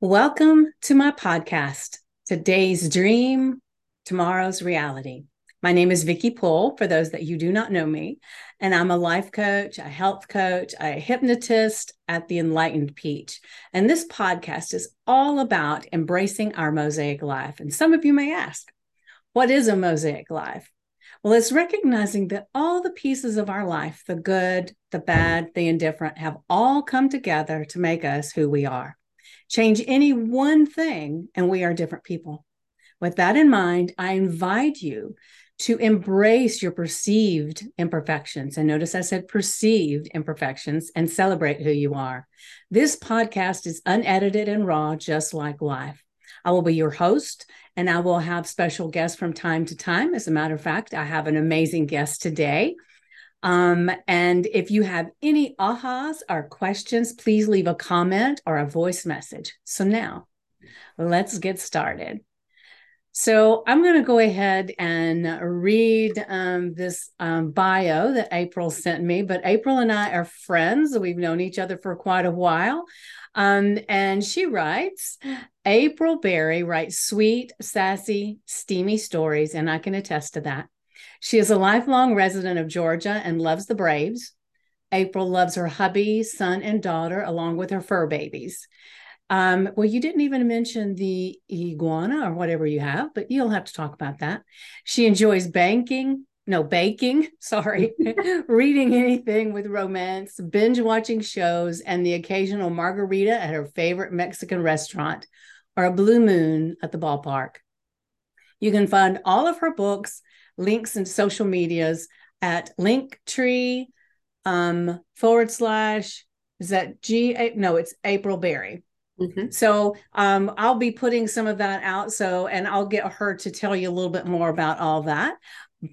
Welcome to my podcast, Today's Dream, Tomorrow's Reality. My name is Vicki Poole, for those that you do not know me, and I'm a life coach, a health coach, a hypnotist at the Enlightened Peach. And this podcast is all about embracing our mosaic life. And some of you may ask, what is a mosaic life? Well, it's recognizing that all the pieces of our life, the good, the bad, the indifferent, have all come together to make us who we are. Change any one thing, and we are different people. With that in mind, I invite you to embrace your perceived imperfections. And notice I said perceived imperfections and celebrate who you are. This podcast is unedited and raw, just like life. I will be your host and I will have special guests from time to time. As a matter of fact, I have an amazing guest today. Um, and if you have any ahas or questions, please leave a comment or a voice message. So now let's get started. So I'm going to go ahead and read um, this um, bio that April sent me. But April and I are friends. We've known each other for quite a while. Um, and she writes April Berry writes sweet, sassy, steamy stories, and I can attest to that. She is a lifelong resident of Georgia and loves the Braves. April loves her hubby, son, and daughter, along with her fur babies. Um, well, you didn't even mention the iguana or whatever you have, but you'll have to talk about that. She enjoys banking, no, baking, sorry, reading anything with romance, binge watching shows, and the occasional margarita at her favorite Mexican restaurant or a blue moon at the ballpark. You can find all of her books links and social medias at linktree um, forward slash is that G? No, it's April Berry. Mm-hmm. So um, I'll be putting some of that out. So, and I'll get her to tell you a little bit more about all that.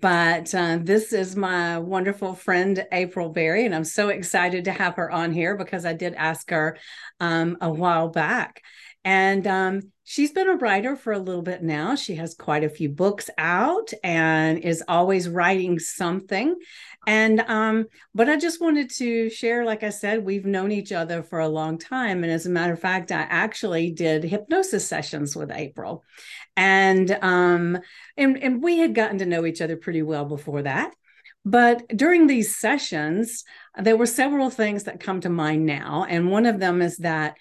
But uh, this is my wonderful friend, April Berry, and I'm so excited to have her on here because I did ask her um, a while back. And um, she's been a writer for a little bit now. She has quite a few books out and is always writing something. And, um, but I just wanted to share, like I said, we've known each other for a long time. And as a matter of fact, I actually did hypnosis sessions with April. And, um, and, and we had gotten to know each other pretty well before that. But during these sessions, there were several things that come to mind now. And one of them is that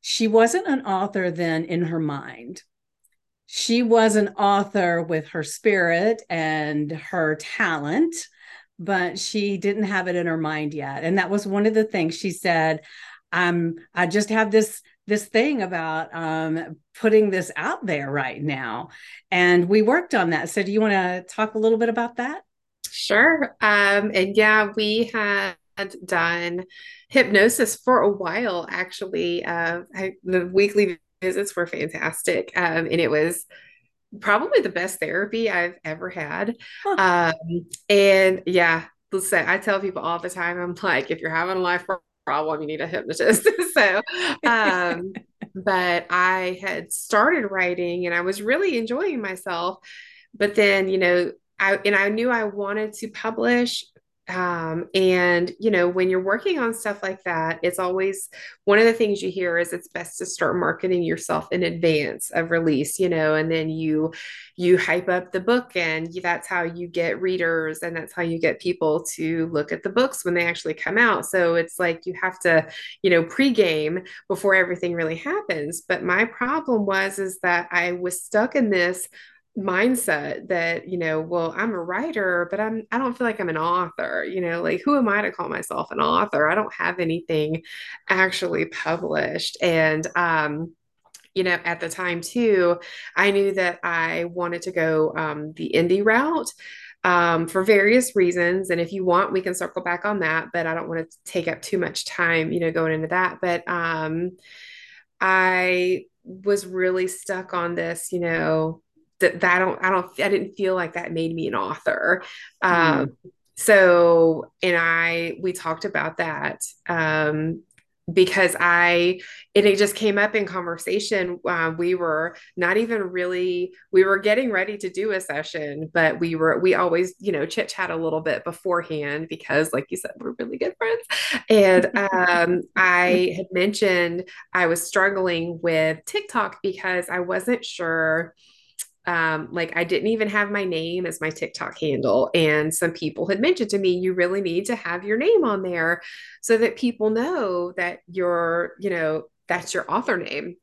she wasn't an author then in her mind. She was an author with her spirit and her talent, but she didn't have it in her mind yet. And that was one of the things she said. I'm I just have this this thing about um, putting this out there right now, and we worked on that. So, do you want to talk a little bit about that? Sure. Um, and yeah, we had done hypnosis for a while, actually. Uh, I, the weekly visits were fantastic. Um, and it was probably the best therapy I've ever had. Huh. Um, and yeah, listen, I tell people all the time, I'm like, if you're having a life problem, you need a hypnotist. so, um, but I had started writing and I was really enjoying myself. But then, you know, I, and I knew I wanted to publish, um, and you know when you're working on stuff like that it's always one of the things you hear is it's best to start marketing yourself in advance of release you know and then you you hype up the book and that's how you get readers and that's how you get people to look at the books when they actually come out. So it's like you have to you know pregame before everything really happens. But my problem was is that i was stuck in this mindset that you know well i'm a writer but i'm i don't feel like i'm an author you know like who am i to call myself an author? I don't have anything actually published. And um you know at the time too i knew that i wanted to go um, the indie route um, for various reasons. And if you want we can circle back on that but i don't want to take up too much time you know going into that. But um i was really stuck on this you know that, that I don't I don't I didn't feel like that made me an author. Mm. Um, so and I we talked about that um, because I, and it just came up in conversation. Uh, we were not even really, we were getting ready to do a session, but we were, we always, you know, chit chat a little bit beforehand because, like you said, we're really good friends. And um, I had mentioned I was struggling with TikTok because I wasn't sure um, like I didn't even have my name as my TikTok handle. And some people had mentioned to me, you really need to have your name on there so that people know that you're, you know, that's your author name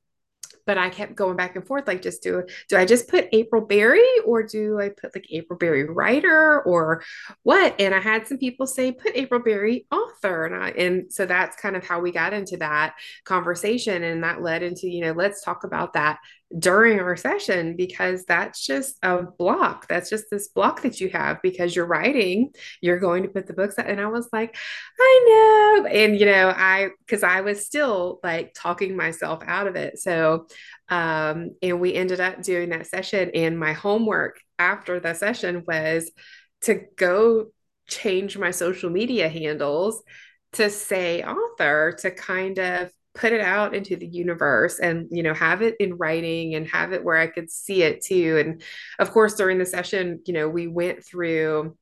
but I kept going back and forth. Like, just do do I just put April Berry or do I put like April Berry writer or what? And I had some people say put April Berry author, and I and so that's kind of how we got into that conversation, and that led into you know let's talk about that during our session because that's just a block. That's just this block that you have because you're writing, you're going to put the books out. And I was like, I know. And, you know, I, because I was still like talking myself out of it. So, um, and we ended up doing that session. And my homework after the session was to go change my social media handles to say author to kind of put it out into the universe and you know have it in writing and have it where i could see it too. And of course during the session you know we went through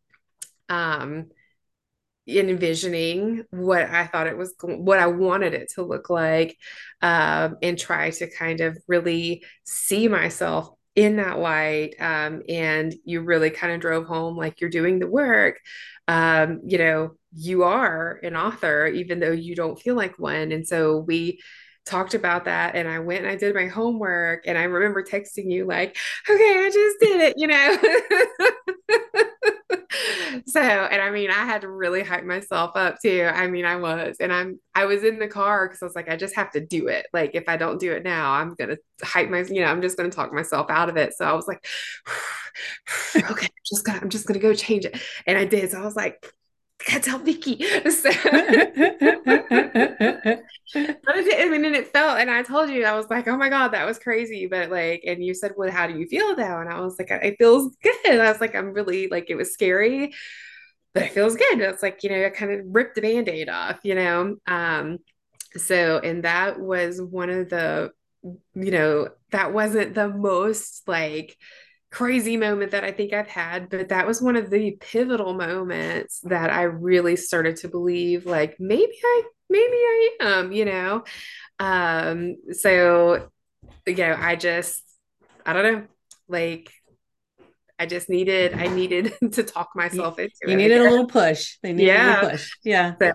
um envisioning what i thought it was what i wanted it to look like um, and try to kind of really see myself in that light. Um, and you really kind of drove home like you're doing the work. Um, you know you are an author even though you don't feel like one. And so we talked about that and I went and I did my homework and I remember texting you like okay I just did it you know? So and I mean I had to really hype myself up too. I mean I was and I'm I was in the car because I was like I just have to do it. Like if I don't do it now I'm gonna hype my you know I'm just gonna talk myself out of it. So I was like okay I'm just gonna I'm just gonna go change it. And I did. So I was like gotta tell Vicky. So, I mean, it felt, and I told you, I was like, oh my God, that was crazy. But like, and you said, well, how do you feel now? And I was like, it feels good. I was like, I'm really like, it was scary, but it feels good. It's like, you know, I kind of ripped the band aid off, you know? Um, so, and that was one of the, you know, that wasn't the most like, crazy moment that I think I've had, but that was one of the pivotal moments that I really started to believe like maybe I maybe I am, you know. Um so you know, I just I don't know, like I just needed I needed to talk myself into you it. You needed a little push. They needed yeah. a little push. Yeah. So,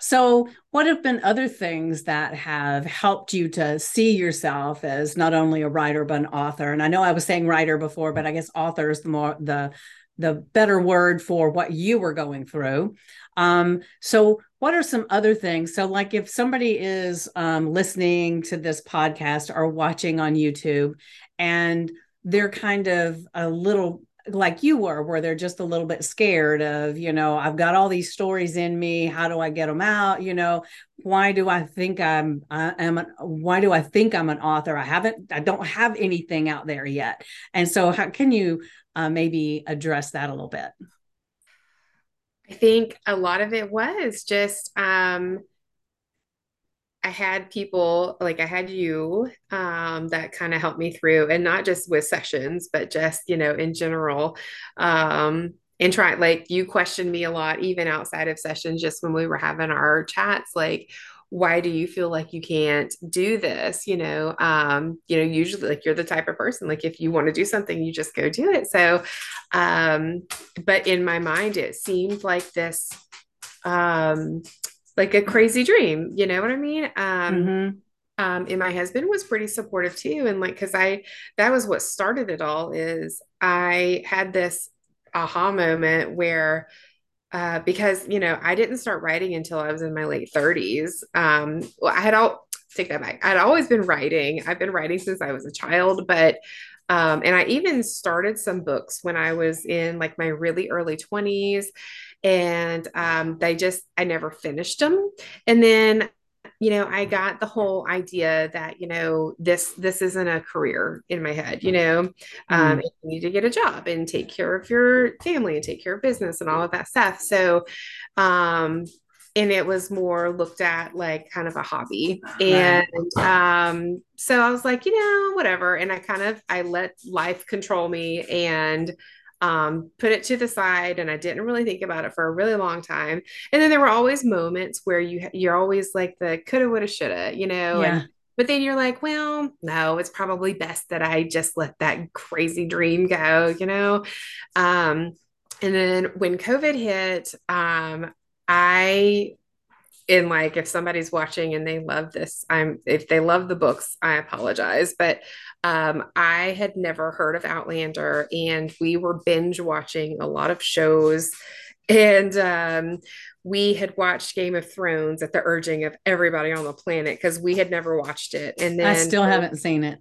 so what have been other things that have helped you to see yourself as not only a writer but an author? And I know I was saying writer before, but I guess author is the more the the better word for what you were going through. Um, so what are some other things? So like if somebody is um, listening to this podcast or watching on YouTube and they're kind of a little like you were where they're just a little bit scared of you know i've got all these stories in me how do i get them out? You know why do i think i'm i am an, why do i think i'm an author? I haven't i don't have anything out there yet. And so how can you uh, maybe address that a little bit? I think a lot of it was just um I had people like I had you um, that kind of helped me through, and not just with sessions, but just you know in general. Um, and try like you questioned me a lot, even outside of sessions, just when we were having our chats, like why do you feel like you can't do this you know um you know usually like you're the type of person like if you want to do something you just go do it so um but in my mind it seemed like this um like a crazy dream. You know what I mean? Um, mm-hmm. um, and my husband was pretty supportive too. And like, cause I, that was what started it all is I had this aha moment where, uh, because, you know, I didn't start writing until I was in my late thirties. Um, well, I had all take that back. I'd always been writing. I've been writing since I was a child, but um, and I even started some books when I was in like my really early 20s and um, they just i never finished them and then you know i got the whole idea that you know this this isn't a career in my head you know? Um, mm. you need to get a job and take care of your family and take care of business and all of that stuff. So um and it was more looked at like kind of a hobby. And um so i was like you know whatever. And i kind of i let life control me and um, put it to the side and I didn't really think about it for a really long time. And then there were always moments where you you're always like the coulda, woulda, shoulda, you know, yeah. and but then you're like, well, no, it's probably best that I just let that crazy dream go, you know. Um, and then when COVID hit, um, I in like if somebody's watching and they love this i'm if they love the books i apologize but um, i had never heard of outlander and we were binge watching a lot of shows. And um, we had watched game of thrones at the urging of everybody on the planet because we had never watched it. And then i still haven't seen it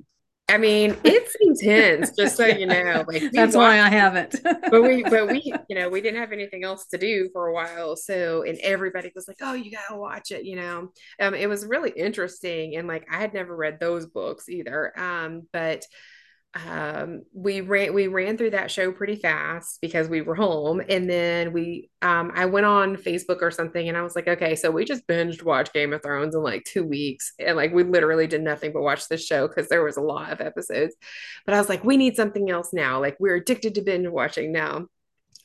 I mean, it's intense, just so you know. Like that's why I haven't. but we, but we, you know, we didn't have anything else to do for a while. So, and everybody was like, "Oh, you gotta watch it," you know. Um, it was really interesting, and like I had never read those books either. Um, but um, we ran we ran through that show pretty fast because we were home. And then we um, I went on Facebook or something and I was like okay so we just binged watch Game of Thrones in like 2 weeks. And like we literally did nothing but watch this show cuz there was a lot of episodes. But I was like we need something else now. Like we're addicted to binge watching now.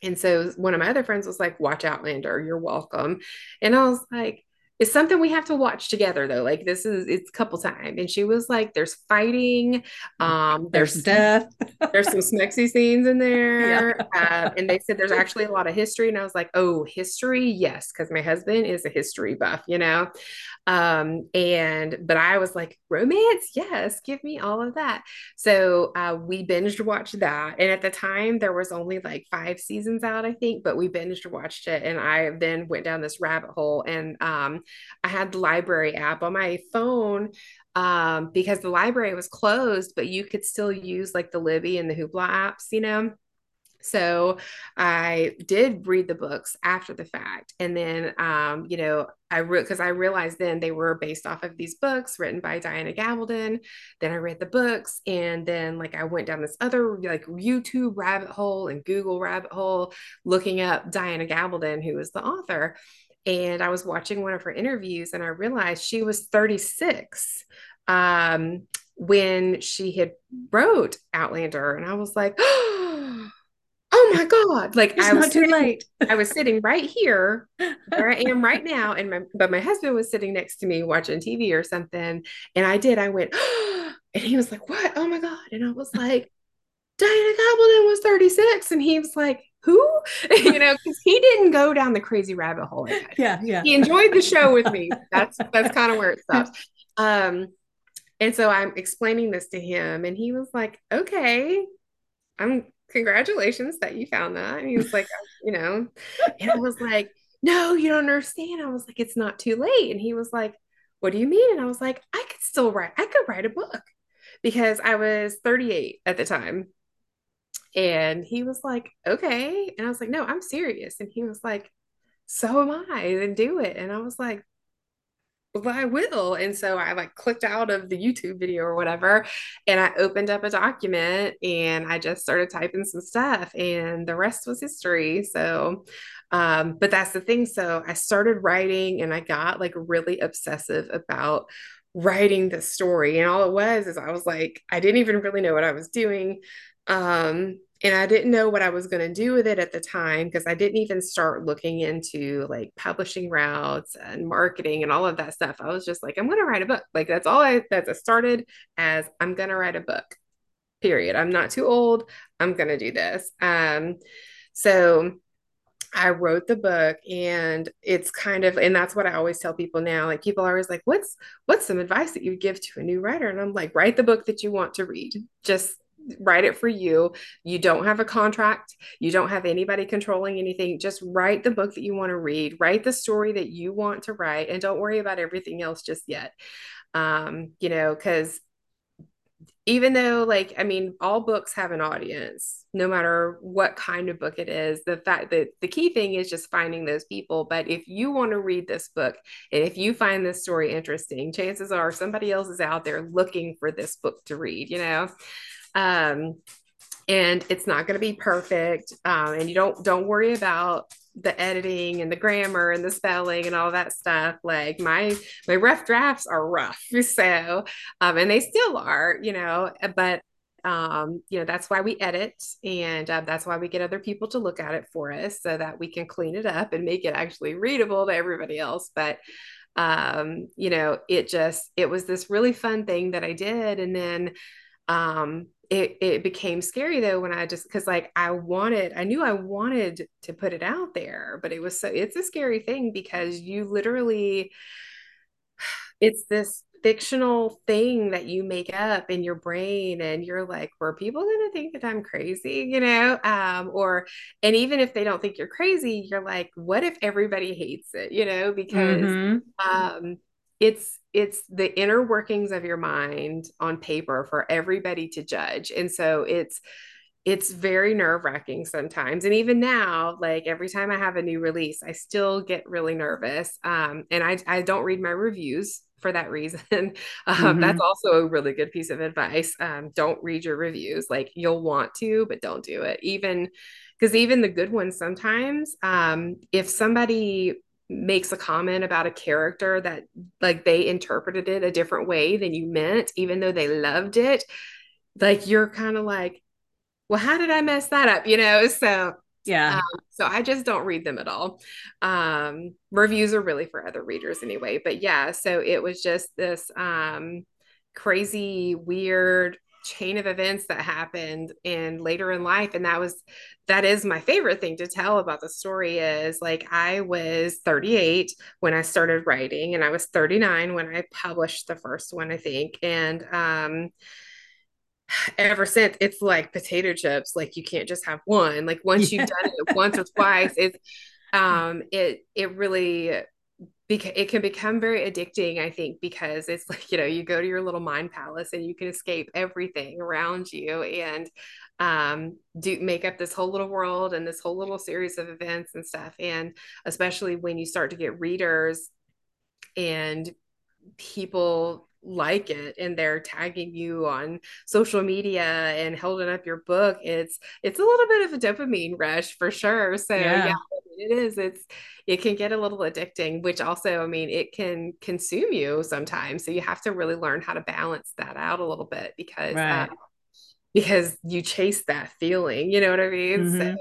And so one of my other friends was like watch Outlander. You're welcome. And I was like it's something we have to watch together though like this is it's a couple time. And she was like there's fighting um there's, there's death. there's some smexy scenes in there yeah. uh, and they said there's actually a lot of history. And i was like oh history? Yes because my husband is a history buff you know? Um and but i was like romance? Yes give me all of that. So uh, we binged watched that. And at the time there was only like five seasons out i think but we binged watched it. And i then went down this rabbit hole. And um I had the library app on my phone um, because the library was closed, but you could still use like the Libby and the Hoopla apps, you know. So I did read the books after the fact. And then, um, you know, I wrote because I realized then they were based off of these books written by Diana Gabaldon. Then I read the books. And then, like, I went down this other, like, YouTube rabbit hole and Google rabbit hole looking up Diana Gabaldon, who was the author and I was watching one of her interviews and I realized she was 36 um, when she had wrote Outlander. And I was like, oh my God. Like it's I was not too sitting, late. I was sitting right here where I am right now. And my but my husband was sitting next to me watching TV or something. And I did, I went, oh, and he was like, What? Oh my God. And I was like, Diana Gabaldon was 36. And he was like, who? you know, because he didn't go down the crazy rabbit hole. Yeah, yeah. He enjoyed the show with me. That's that's kind of where it stops. Um, and so I'm explaining this to him, and he was like, "Okay, I'm congratulations that you found that." And he was like, "You know," and I was like, "No, you don't understand." I was like, "It's not too late," and he was like, "What do you mean?" And I was like, "I could still write. I could write a book." Because I was 38 at the time and he was like, okay. And I was like, no, I'm serious. And he was like, so am I, then do it. And I was like, well, I will. And so I like clicked out of the YouTube video or whatever, and I opened up a document and I just started typing some stuff, and the rest was history. So, um, but that's the thing. So I started writing and I got like really obsessive about writing the story. And all it was is I was like, I didn't even really know what I was doing. Um, and I didn't know what I was going to do with it at the time because I didn't even start looking into like publishing routes and marketing and all of that stuff. I was just like, I'm going to write a book. Like that's all I that's I started as I'm going to write a book. Period. I'm not too old. I'm going to do this. Um so I wrote the book and it's kind of and that's what I always tell people now like people are always like what's what's some advice that you give to a new writer and I'm like write the book that you want to read just write it for you. You don't have a contract. You don't have anybody controlling anything. Just write the book that you want to read, write the story that you want to write, and don't worry about everything else just yet. Um, you know, because even though like i mean all books have an audience no matter what kind of book it is the fact that the key thing is just finding those people but if you want to read this book and if you find this story interesting chances are somebody else is out there looking for this book to read you know um, and it's not going to be perfect. Um, and you don't don't worry about the editing and the grammar and the spelling and all that stuff like my my rough drafts are rough so um and they still are you know but um you know that's why we edit and uh, that's why we get other people to look at it for us so that we can clean it up and make it actually readable to everybody else but um you know it just it was this really fun thing that i did and then um it it became scary though when I just because like I wanted I knew I wanted to put it out there, but it was so it's a scary thing because you literally it's this fictional thing that you make up in your brain and you're like were people going to think that i'm crazy you know um or and even if they don't think you're crazy you're like what if everybody hates it you know because mm-hmm. um it's it's the inner workings of your mind on paper for everybody to judge and so it's it's very nerve wracking sometimes. And even now, like every time I have a new release, I still get really nervous. Um, and I, I don't read my reviews for that reason. um, mm-hmm. That's also a really good piece of advice. Um, don't read your reviews. Like you'll want to, but don't do it. Even because even the good ones sometimes, um, if somebody makes a comment about a character that like they interpreted it a different way than you meant, even though they loved it, like you're kind of like, well, how did I mess that up? You know, so yeah. Um, so I just don't read them at all. Um, reviews are really for other readers anyway. But yeah, so it was just this um, crazy, weird chain of events that happened and later in life and that was that is my favorite thing to tell about the story is like I was 38 when I started writing and I was 39 when I published the first one I think and um ever since it's like potato chips like you can't just have one like once yeah. you've done it once or twice it's um it it really beca- it can become very addicting i think because it's like you know you go to your little mind palace and you can escape everything around you and um do make up this whole little world and this whole little series of events and stuff. And especially when you start to get readers and people like it and they're tagging you on social media and holding up your book it's it's a little bit of a dopamine rush for sure so yeah, yeah it is it's it can get a little addicting which also i mean it can consume you sometimes so you have to really learn how to balance that out a little bit because right. uh, because you chase that feeling you know what i mean mm-hmm. so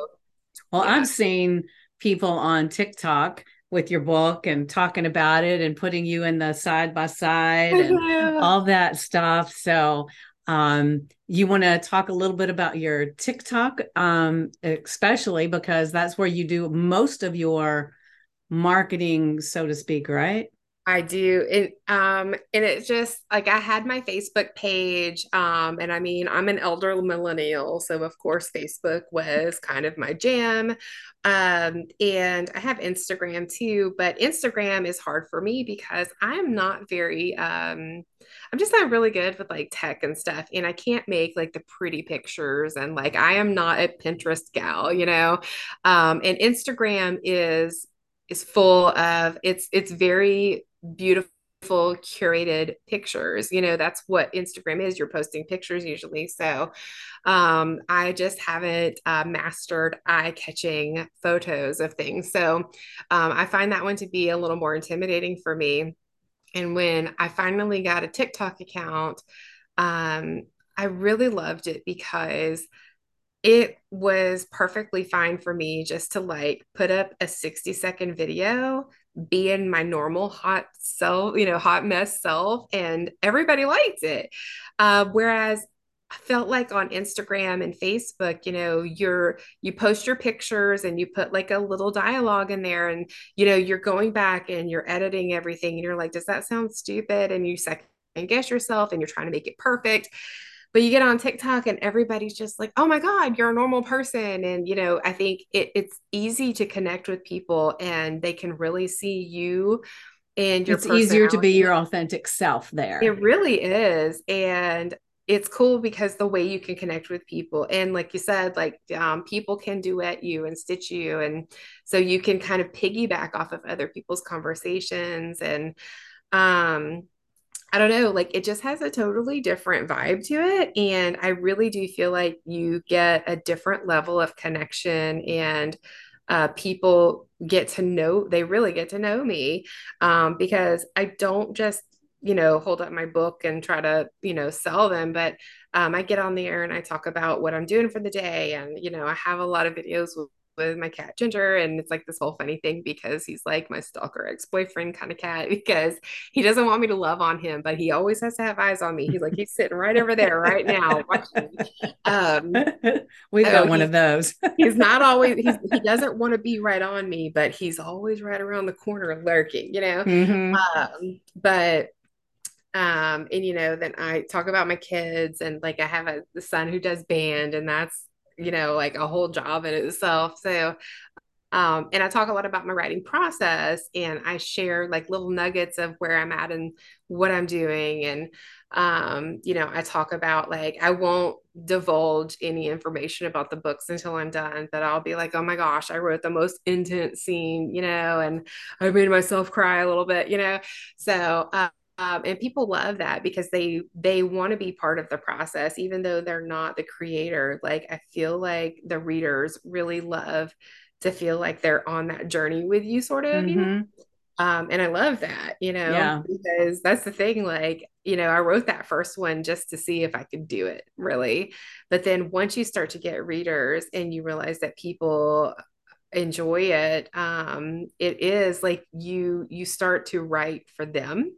well yeah. i've seen people on tiktok with your book and talking about it and putting you in the side by side and all that stuff. So, um, you want to talk a little bit about your TikTok, um, especially because that's where you do most of your marketing, so to speak, right? I do. It um and it's just like I had my Facebook page um and I mean I'm an elder millennial so of course Facebook was kind of my jam. Um and I have Instagram too, but Instagram is hard for me because I'm not very um I'm just not really good with like tech and stuff and I can't make like the pretty pictures and like I am not a Pinterest gal, you know. Um and Instagram is is full of it's it's very beautiful curated pictures. You know that's what instagram is. You're posting pictures usually. So um, i just haven't uh, mastered eye-catching photos of things. So um, i find that one to be a little more intimidating for me. And when i finally got a tiktok account um, i really loved it because it was perfectly fine for me just to like put up a 60 second video be in my normal hot self, you know, hot mess self, and everybody liked it. Uh, whereas I felt like on Instagram and Facebook, you know, you're you post your pictures and you put like a little dialogue in there, and you know, you're going back and you're editing everything, and you're like, does that sound stupid? And you second guess yourself, and you're trying to make it perfect but you get on TikTok and everybody's just like, oh my God, you're a normal person. And, you know, I think it, it's easy to connect with people and they can really see you and your It's easier to be your authentic self there. It really is. And it's cool because the way you can connect with people and like you said like um, people can duet you and stitch you and so you can kind of piggyback off of other people's conversations and um I don't know, like it just has a totally different vibe to it. And I really do feel like you get a different level of connection and uh, people get to know, they really get to know me um, because I don't just, you know, hold up my book and try to, you know, sell them, but um, I get on the air and I talk about what I'm doing for the day. And, you know, I have a lot of videos with with my cat Ginger. And it's like this whole funny thing because he's like my stalker ex boyfriend kind of cat because he doesn't want me to love on him, but he always has to have eyes on me. He's like, he's sitting right over there right now watching. Um, We've got one of those. he's not always, he's, he doesn't want to be right on me, but he's always right around the corner lurking, you know? Mm-hmm. Um, but um and you know then i talk about my kids and like i have a son who does band and that's you know, like a whole job in itself. So, um, and I talk a lot about my writing process and I share like little nuggets of where I'm at and what I'm doing. And, um, you know, I talk about like, I won't divulge any information about the books until I'm done, but I'll be like, oh my gosh, I wrote the most intense scene, you know, and I made myself cry a little bit, you know. So, uh, um, and people love that because they they want to be part of the process even though they're not the creator like i feel like the readers really love to feel like they're on that journey with you sort of mm-hmm. you know mm-hmm. um, and i love that you know yeah. because that's the thing like you know i wrote that first one just to see if i could do it really but then once you start to get readers and you realize that people enjoy it um it is like you you start to write for them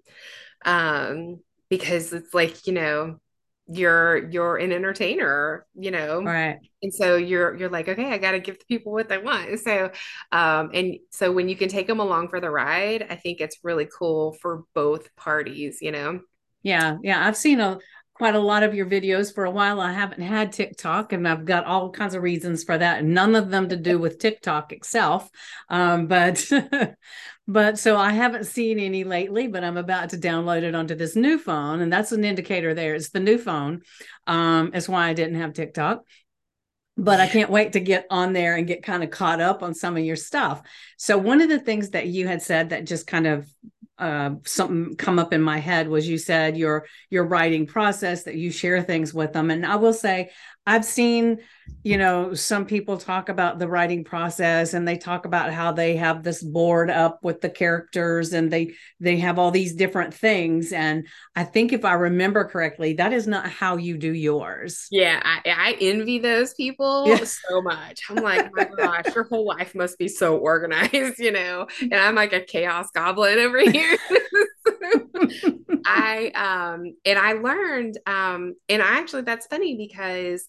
um, because it's like you know you're you're an entertainer you know right and so you're you're like okay i got to give the people what they want so um and so when you can take them along for the ride i think it's really cool for both parties you know yeah yeah i've seen a quite a lot of your videos for a while. I haven't had TikTok, and I've got all kinds of reasons for that. None of them to do with TikTok itself, um, but but so I haven't seen any lately. But I'm about to download it onto this new phone, and that's an indicator. There, it's the new phone. Um, it's why I didn't have TikTok. But I can't wait to get on there and get kind of caught up on some of your stuff. So, one of the things that you had said that just kind of uh, something come up in my head was you said your your writing process that you share things with them and i will say i've seen you know some people talk about the writing process and they talk about how they have this board up with the characters and they they have all these different things. And i think if i remember correctly that is not how you do yours. Yeah i, I envy those people yeah. so much. I'm like oh my gosh your whole life must be so organized you know? And i'm like a chaos goblin over here I um and I learned um and I actually that's funny because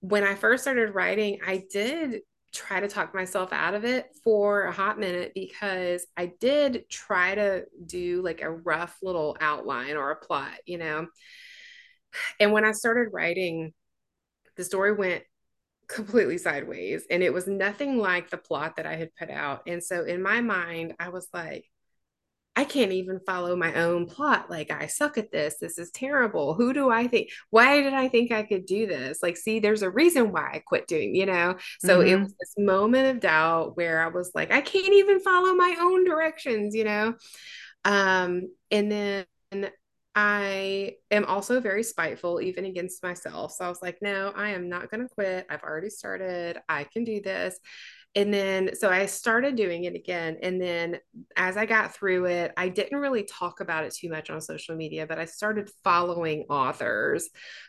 when I first started writing, I did try to talk myself out of it for a hot minute because I did try to do like a rough little outline or a plot, you know. And when I started writing, the story went completely sideways and it was nothing like the plot that I had put out. And so in my mind, I was like, I can't even follow my own plot. Like, I suck at this. This is terrible. Who do I think? Why did I think I could do this? Like, see, there's a reason why I quit doing, you know? So mm-hmm. it was this moment of doubt where I was like, I can't even follow my own directions, you know? Um, and then I am also very spiteful, even against myself. So I was like, no, I am not going to quit. I've already started. I can do this and then so I started doing it again. And then as I got through it, I didn't really talk about it too much on social media, but I started following authors,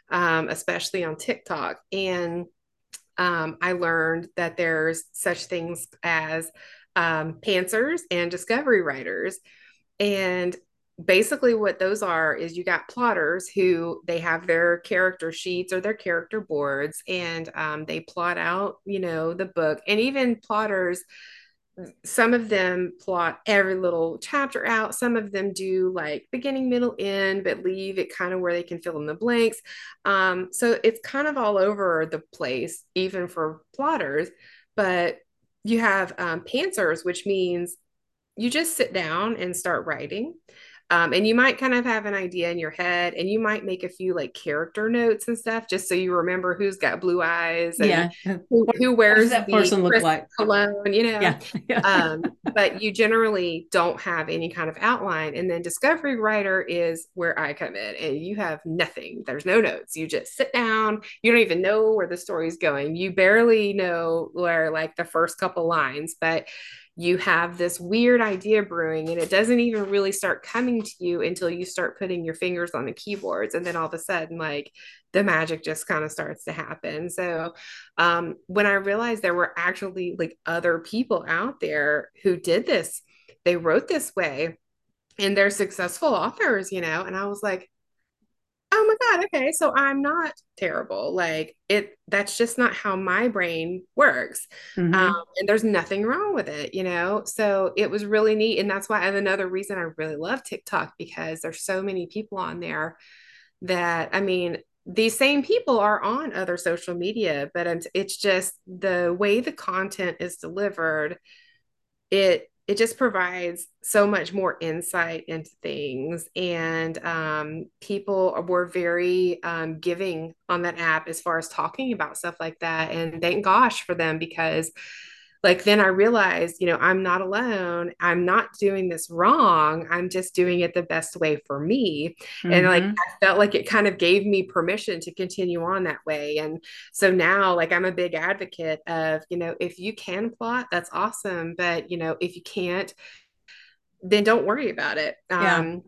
um, especially on TikTok. And um, I learned that there's such things as um, pantsers and discovery writers. And basically what those are is you got plotters who they have their character sheets or their character boards and um, they plot out you know the book. And even plotters some of them plot every little chapter out. Some of them do like beginning middle end but leave it kind of where they can fill in the blanks. Um, so it's kind of all over the place even for plotters. But you have um, pantsers which means you just sit down and start writing Um, and you might kind of have an idea in your head and you might make a few like character notes and stuff just so you remember who's got blue eyes and yeah. who, who wears that person look like cologne, you know. Yeah. yeah. um, but you generally don't have any kind of outline. And then Discovery Writer is where I come in and you have nothing. There's no notes. You just sit down. You don't even know where the story's going. You barely know where like the first couple lines, but you have this weird idea brewing and it doesn't even really start coming to you until you start putting your fingers on the keyboards and then all of a sudden like the magic just kind of starts to happen. So um, when i realized there were actually like other people out there who did this they wrote this way and they're successful authors you know? And i was like oh my god okay so i'm not terrible like it that's just not how my brain works mm-hmm. um, and there's nothing wrong with it you know so it was really neat and that's why and another reason i really love tiktok because there's so many people on there that i mean these same people are on other social media but it's just the way the content is delivered it it just provides so much more insight into things. And um, people were very um, giving on that app as far as talking about stuff like that. And thank gosh for them because like then I realized, you know, I'm not alone. I'm not doing this wrong. I'm just doing it the best way for me. Mm-hmm. And like mm-hmm. I felt like it kind of gave me permission to continue on that way. And so now like I'm a big advocate of, you know, if you can plot, that's awesome. But you know, if you can't, then don't worry about it. Yeah. Um,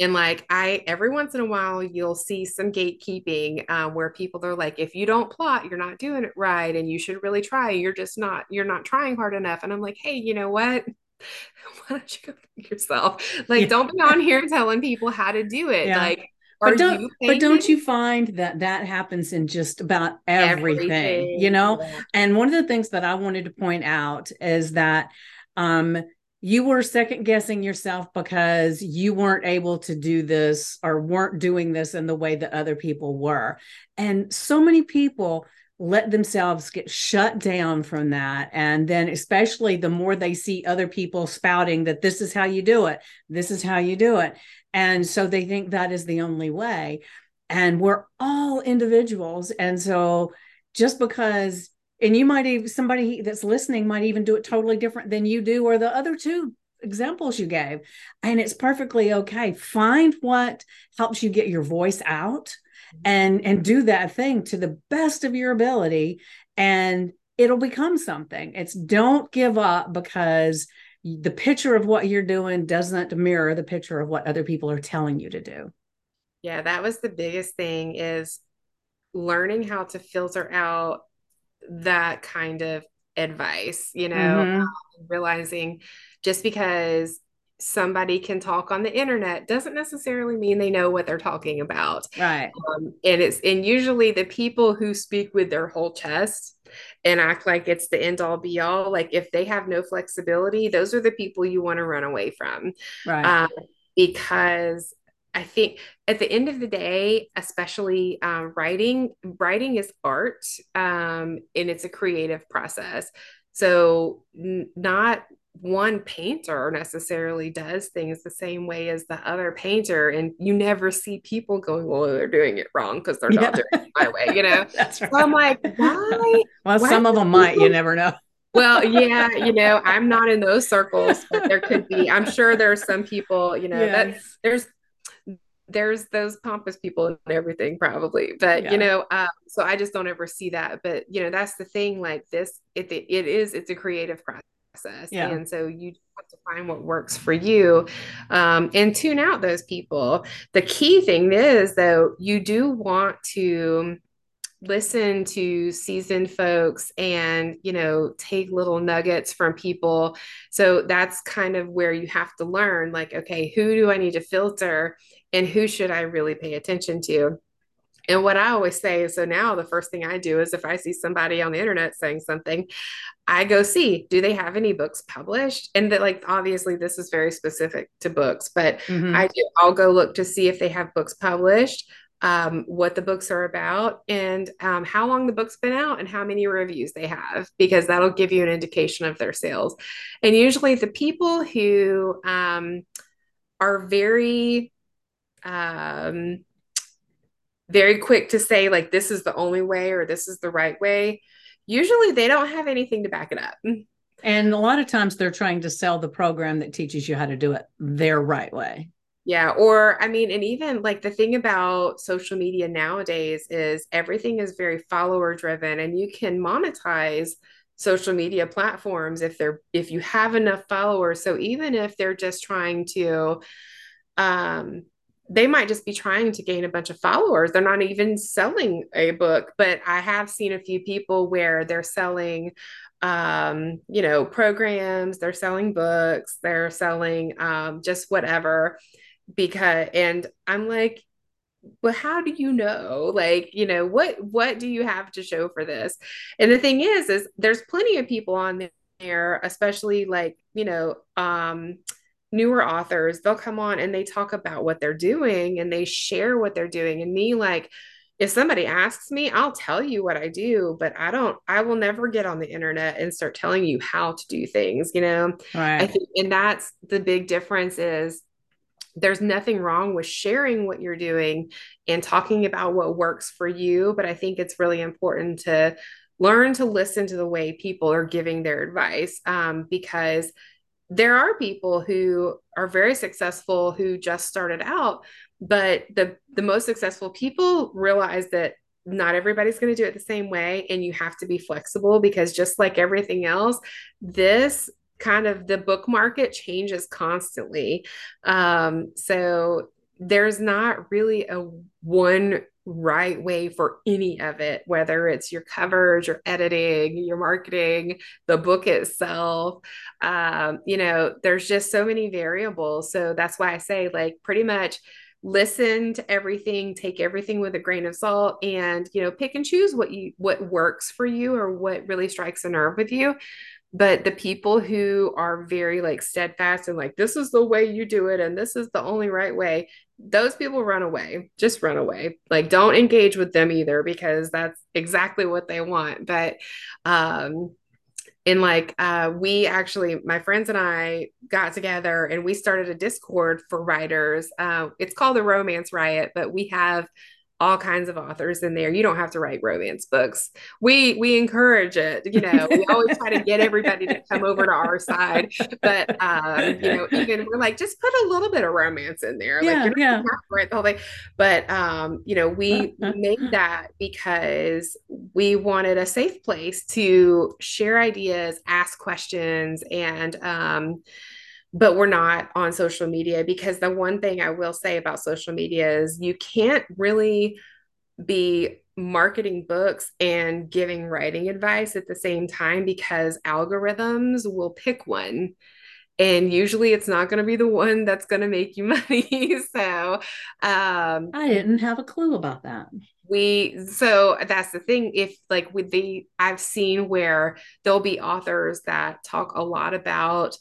and like I, every once in a while, you'll see some gatekeeping um, where people are like, if you don't plot, you're not doing it right, and you should really try. You're just not, you're not trying hard enough. And I'm like, hey, you know what? Why don't you go yourself? Like, yeah. don't be on here telling people how to do it. Yeah. Like, but don't, but don't you find that that happens in just about everything, everything. you know? Yeah. And one of the things that I wanted to point out is that um, you were second guessing yourself because you weren't able to do this or weren't doing this in the way that other people were. And so many people let themselves get shut down from that. And then, especially the more they see other people spouting that this is how you do it, this is how you do it. And so they think that is the only way. And we're all individuals. And so just because and you might even somebody that's listening might even do it totally different than you do or the other two examples you gave. And it's perfectly okay. Find what helps you get your voice out and and do that thing to the best of your ability and it'll become something. It's don't give up because the picture of what you're doing doesn't mirror the picture of what other people are telling you to do. Yeah that was the biggest thing is learning how to filter out that kind of advice, you know, mm-hmm. um, realizing just because somebody can talk on the internet doesn't necessarily mean they know what they're talking about. Right. Um, and it's, and usually the people who speak with their whole chest and act like it's the end all be all, like if they have no flexibility, those are the people you want to run away from. Right. Um, because I think at the end of the day, especially um, writing, writing is art um, and it's a creative process. So, n- not one painter necessarily does things the same way as the other painter. And you never see people going, well, they're doing it wrong because they're not doing it my way, you know? That's right. So I'm like, why? Well, why some of them might, you never know. well, yeah, you know, I'm not in those circles, but there could be. I'm sure there's some people, you know, yes. that there's there's those pompous people and everything probably but yeah. you know um, so i just don't ever see that but you know that's the thing like this it, it is it's a creative process yeah. and so you have to find what works for you um, and tune out those people the key thing is though you do want to listen to seasoned folks and you know take little nuggets from people so that's kind of where you have to learn like okay who do i need to filter and who should i really pay attention to and what I always say is so now the first thing I do is if I see somebody on the internet saying something, I go see, do they have any books published? And that like obviously this is very specific to books, but mm-hmm. I do I'll go look to see if they have books published um, what the books are about and um, how long the book's been out and how many reviews they have, because that'll give you an indication of their sales. And usually, the people who um, are very um very quick to say like this is the only way or this is the right way. Usually they don't have anything to back it up. And a lot of times they're trying to sell the program that teaches you how to do it their right way. Yeah or i mean and even like the thing about social media nowadays is everything is very follower driven and you can monetize social media platforms if they're if you have enough followers. So even if they're just trying to um they might just be trying to gain a bunch of followers. They're not even selling a book, but I have seen a few people where they're selling um, you know, programs, they're selling books, they're selling um just whatever because and I'm like but how do you know like you know what what do you have to show for this and the thing is is there's plenty of people on there especially like you know um newer authors, they'll come on and they talk about what they're doing and they share what they're doing. And me, like, if somebody asks me, I'll tell you what I do, but I don't, I will never get on the internet and start telling you how to do things, you know? Right. I think, and that's the big difference is there's nothing wrong with sharing what you're doing and talking about what works for you. But I think it's really important to learn to listen to the way people are giving their advice um, because there are people who are very successful who just started out but the the most successful people realize that not everybody's going to do it the same way and you have to be flexible because just like everything else this kind of the book market changes constantly. Um, so there's not really a one right way for any of it, whether it's your covers, your editing, your marketing, the book itself. Um, you know, there's just so many variables. So that's why I say, like, pretty much listen to everything take everything with a grain of salt and you know pick and choose what you what works for you or what really strikes a nerve with you but the people who are very like steadfast and like this is the way you do it and this is the only right way those people run away just run away. Like don't engage with them either because that's exactly what they want. But um in like uh we actually my friends and I got together and we started a discord for writers. Uh it's called the romance riot but we have all kinds of authors in there. You don't have to write romance books. We we encourage it. You know, we always try to get everybody to come over to our side. But um, you know, even we're like, just put a little bit of romance in there. Yeah, like, yeah. The whole thing. But um, you know, we, we made that because we wanted a safe place to share ideas, ask questions, and um, but we're not on social media because the one thing I will say about social media is you can't really be marketing books and giving writing advice at the same time because algorithms will pick one. And usually it's not going to be the one that's going to make you money so um i didn't have a clue about that. we so that's the thing if like with the i've seen where there'll be authors that talk a lot about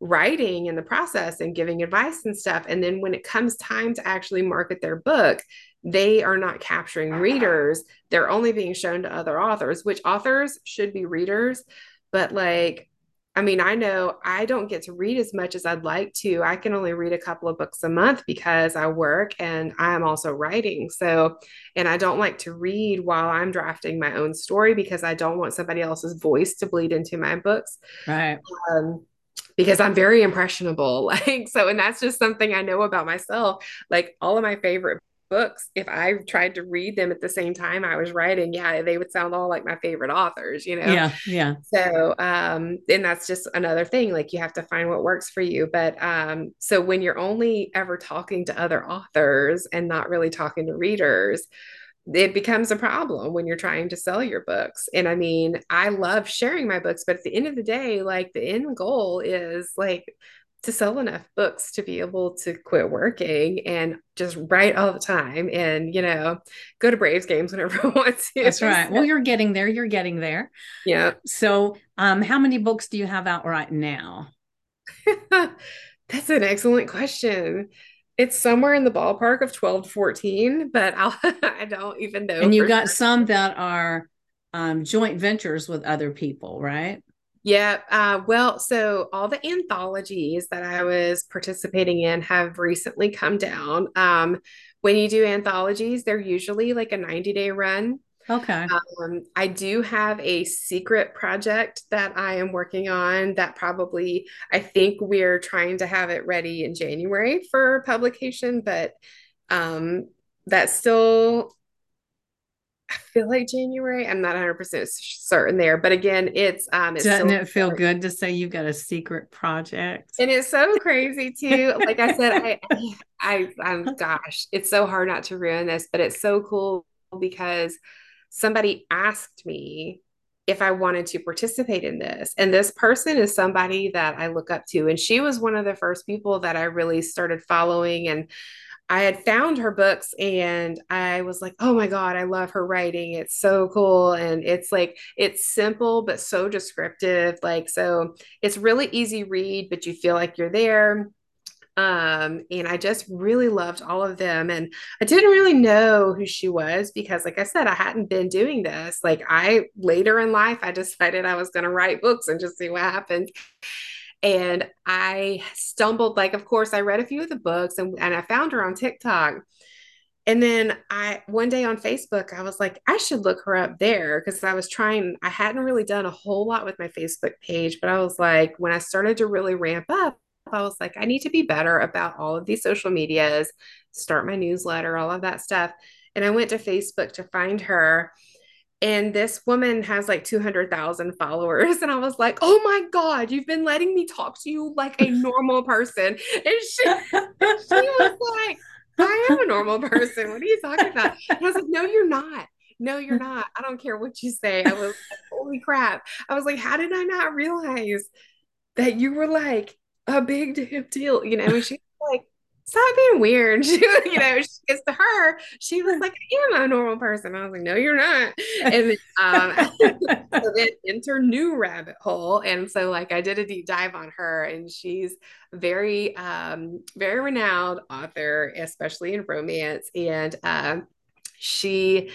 writing in the process and giving advice and stuff. And then when it comes time to actually market their book, they are not capturing readers. They're only being shown to other authors, which authors should be readers. But like, I mean, I know I don't get to read as much as I'd like to. I can only read a couple of books a month because I work and I'm also writing. So, and I don't like to read while I'm drafting my own story because I don't want somebody else's voice to bleed into my books. Right. Um, because I'm very impressionable. Like, so, and that's just something I know about myself. Like, all of my favorite books, if I tried to read them at the same time I was writing, yeah, they would sound all like my favorite authors, you know? Yeah. Yeah. So, um, and that's just another thing. Like, you have to find what works for you. But, um, so when you're only ever talking to other authors and not really talking to readers, it becomes a problem when you're trying to sell your books. And I mean, I love sharing my books, but at the end of the day, like the end goal is like to sell enough books to be able to quit working and just write all the time and, you know, go to Braves games whenever I want to. That's right. Well, you're getting there. You're getting there. Yeah. So, um, how many books do you have out right now? That's an excellent question it's somewhere in the ballpark of 12 to 14 but I'll, i don't even know and you got sure. some that are um, joint ventures with other people right Yeah. Uh, well, so all the anthologies that I was participating in have recently come down. Um, when you do anthologies, they're usually like a 90 day run. Okay. Um, I do have a secret project that I am working on that probably, I think we're trying to have it ready in January for publication, but um, that's still I feel like January. I'm not 100% certain there, but again, it's um it's doesn't it feel good to say you've got a secret project? And it's so crazy too. Like I said, I I I'm gosh, it's so hard not to ruin this, but it's so cool because somebody asked me if I wanted to participate in this. And this person is somebody that I look up to. And she was one of the first people that I really started following and I had found her books and I was like, oh my God, I love her writing. It's so cool. And it's like, it's simple, but so descriptive. Like, so it's really easy read, but you feel like you're there. Um, and I just really loved all of them. And I didn't really know who she was because, like I said, I hadn't been doing this. Like, I later in life, I decided I was going to write books and just see what happened and I stumbled, like, of course, I read a few of the books and, and I found her on TikTok. And then I, one day on Facebook, I was like, I should look her up there because I was trying, I hadn't really done a whole lot with my Facebook page, but I was like, when I started to really ramp up, I was like, I need to be better about all of these social medias, start my newsletter, all of that stuff. And I went to Facebook to find her and this woman has like 200,000 followers. And I was like, oh my God, you've been letting me talk to you like a normal person. And she, and she was like, I am a normal person. What are you talking about? And I was like, no, you're not. No, you're not. I don't care what you say. I was like, holy crap. I was like, how did I not realize that you were like a big damn deal? You know, she's like, stop being weird. She, you know, she gets to her, she was like, I am a normal person. I was like, no, you're not. And then, um, so then enter new rabbit hole. And so like I did a deep dive on her and she's very, um, very renowned author, especially in romance. And um, she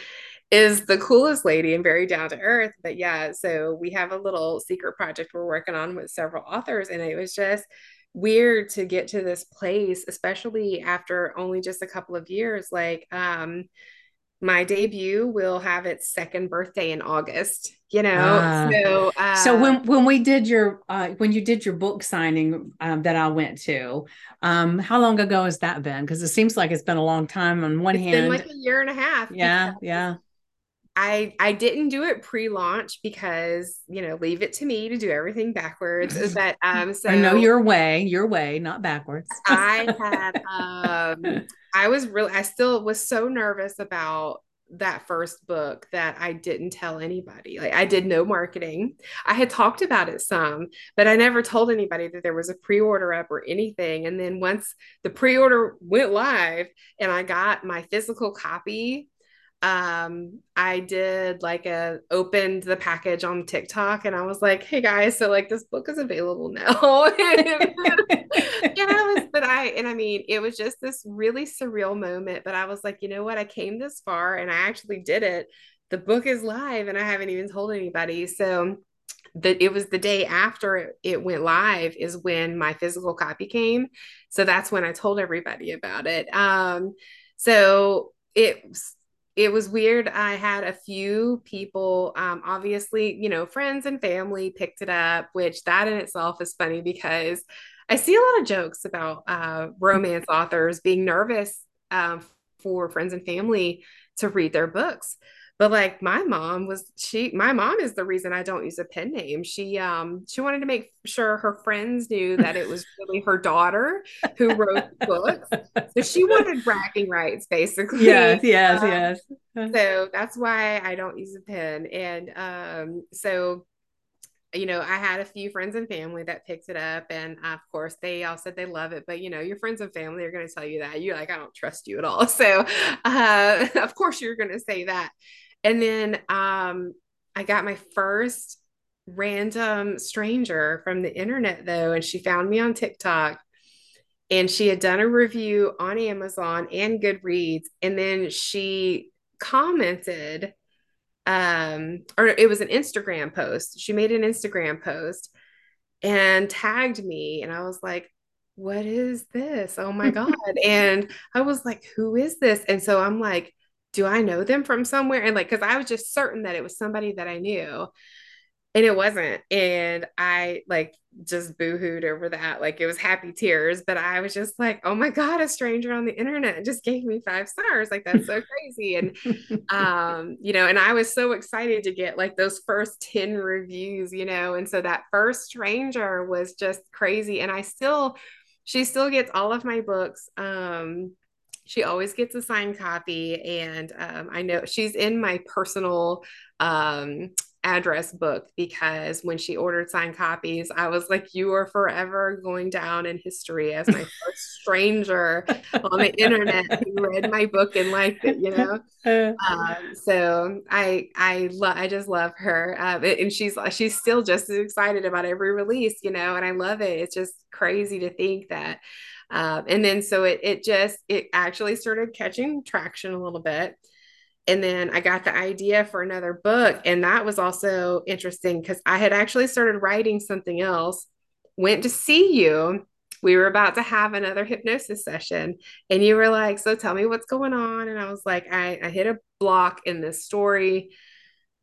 is the coolest lady and very down to earth. But yeah, so we have a little secret project we're working on with several authors, and it was just weird to get to this place, especially after only just a couple of years. Like, um, my debut will have its second birthday in August. You know, uh, so uh, so when when we did your uh, when you did your book signing um, that I went to, um, how long ago has that been? Because it seems like it's been a long time. On one hand, like a year and a half. Yeah, yeah. I I didn't do it pre-launch because you know leave it to me to do everything backwards. But um, so I know your way, your way, not backwards. I had um, I was really I still was so nervous about that first book that I didn't tell anybody. Like I did no marketing. I had talked about it some, but I never told anybody that there was a pre-order up or anything. And then once the pre-order went live and I got my physical copy um i did like a opened the package on tiktok and i was like hey guys so like this book is available now. And i was but i and i mean it was just this really surreal moment but i was like you know what? I came this far and i actually did it. The book is live and i haven't even told anybody. So that it was the day after it, it went live is when my physical copy came. So that's when i told everybody about it. Um so it it was weird. I had a few people, um, obviously, you know, friends and family picked it up, which that in itself is funny because I see a lot of jokes about uh, romance authors being nervous um, for friends and family to read their books but like my mom was she my mom is the reason i don't use a pen name. She um she wanted to make sure her friends knew that it was really her daughter who wrote the books so she wanted bragging rights basically. Yes yes um, yes. so that's why i don't use a pen. And um so you know, I had a few friends and family that picked it up, and of course, they all said they love it. But you know, your friends and family are going to tell you that. You're like, I don't trust you at all. So, uh, of course, you're going to say that. And then um, I got my first random stranger from the internet though, and she found me on TikTok and she had done a review on Amazon and Goodreads. And then she commented um, or it was an Instagram post. She made an Instagram post and tagged me, and I was like, what is this? Oh my God. and I was like, who is this? And so I'm like, do I know them from somewhere? And like, because I was just certain that it was somebody that I knew and it wasn't. And i like just boohooed over that. Like it was happy tears but i was just like oh my god a stranger on the internet just gave me five stars. Like that's so crazy. And um you know and i was so excited to get like those first 10 reviews you know? And so that first stranger was just crazy. And i still she still gets all of my books um she always gets a signed copy and um, i know she's in my personal um, address book because when she ordered signed copies, I was like, You are forever going down in history as my first stranger on the internet who read my book and liked it, you know. Um, so I I love I just love her, um, and she's she's still just as excited about every release, you know, and I love it. It's just crazy to think that. Um, and then so it it just it actually started catching traction a little bit and then I got the idea for another book. And that was also interesting because I had actually started writing something else, went to see you. We were about to have another hypnosis session. And you were like, So tell me what's going on. And I was like, I, I hit a block in this story.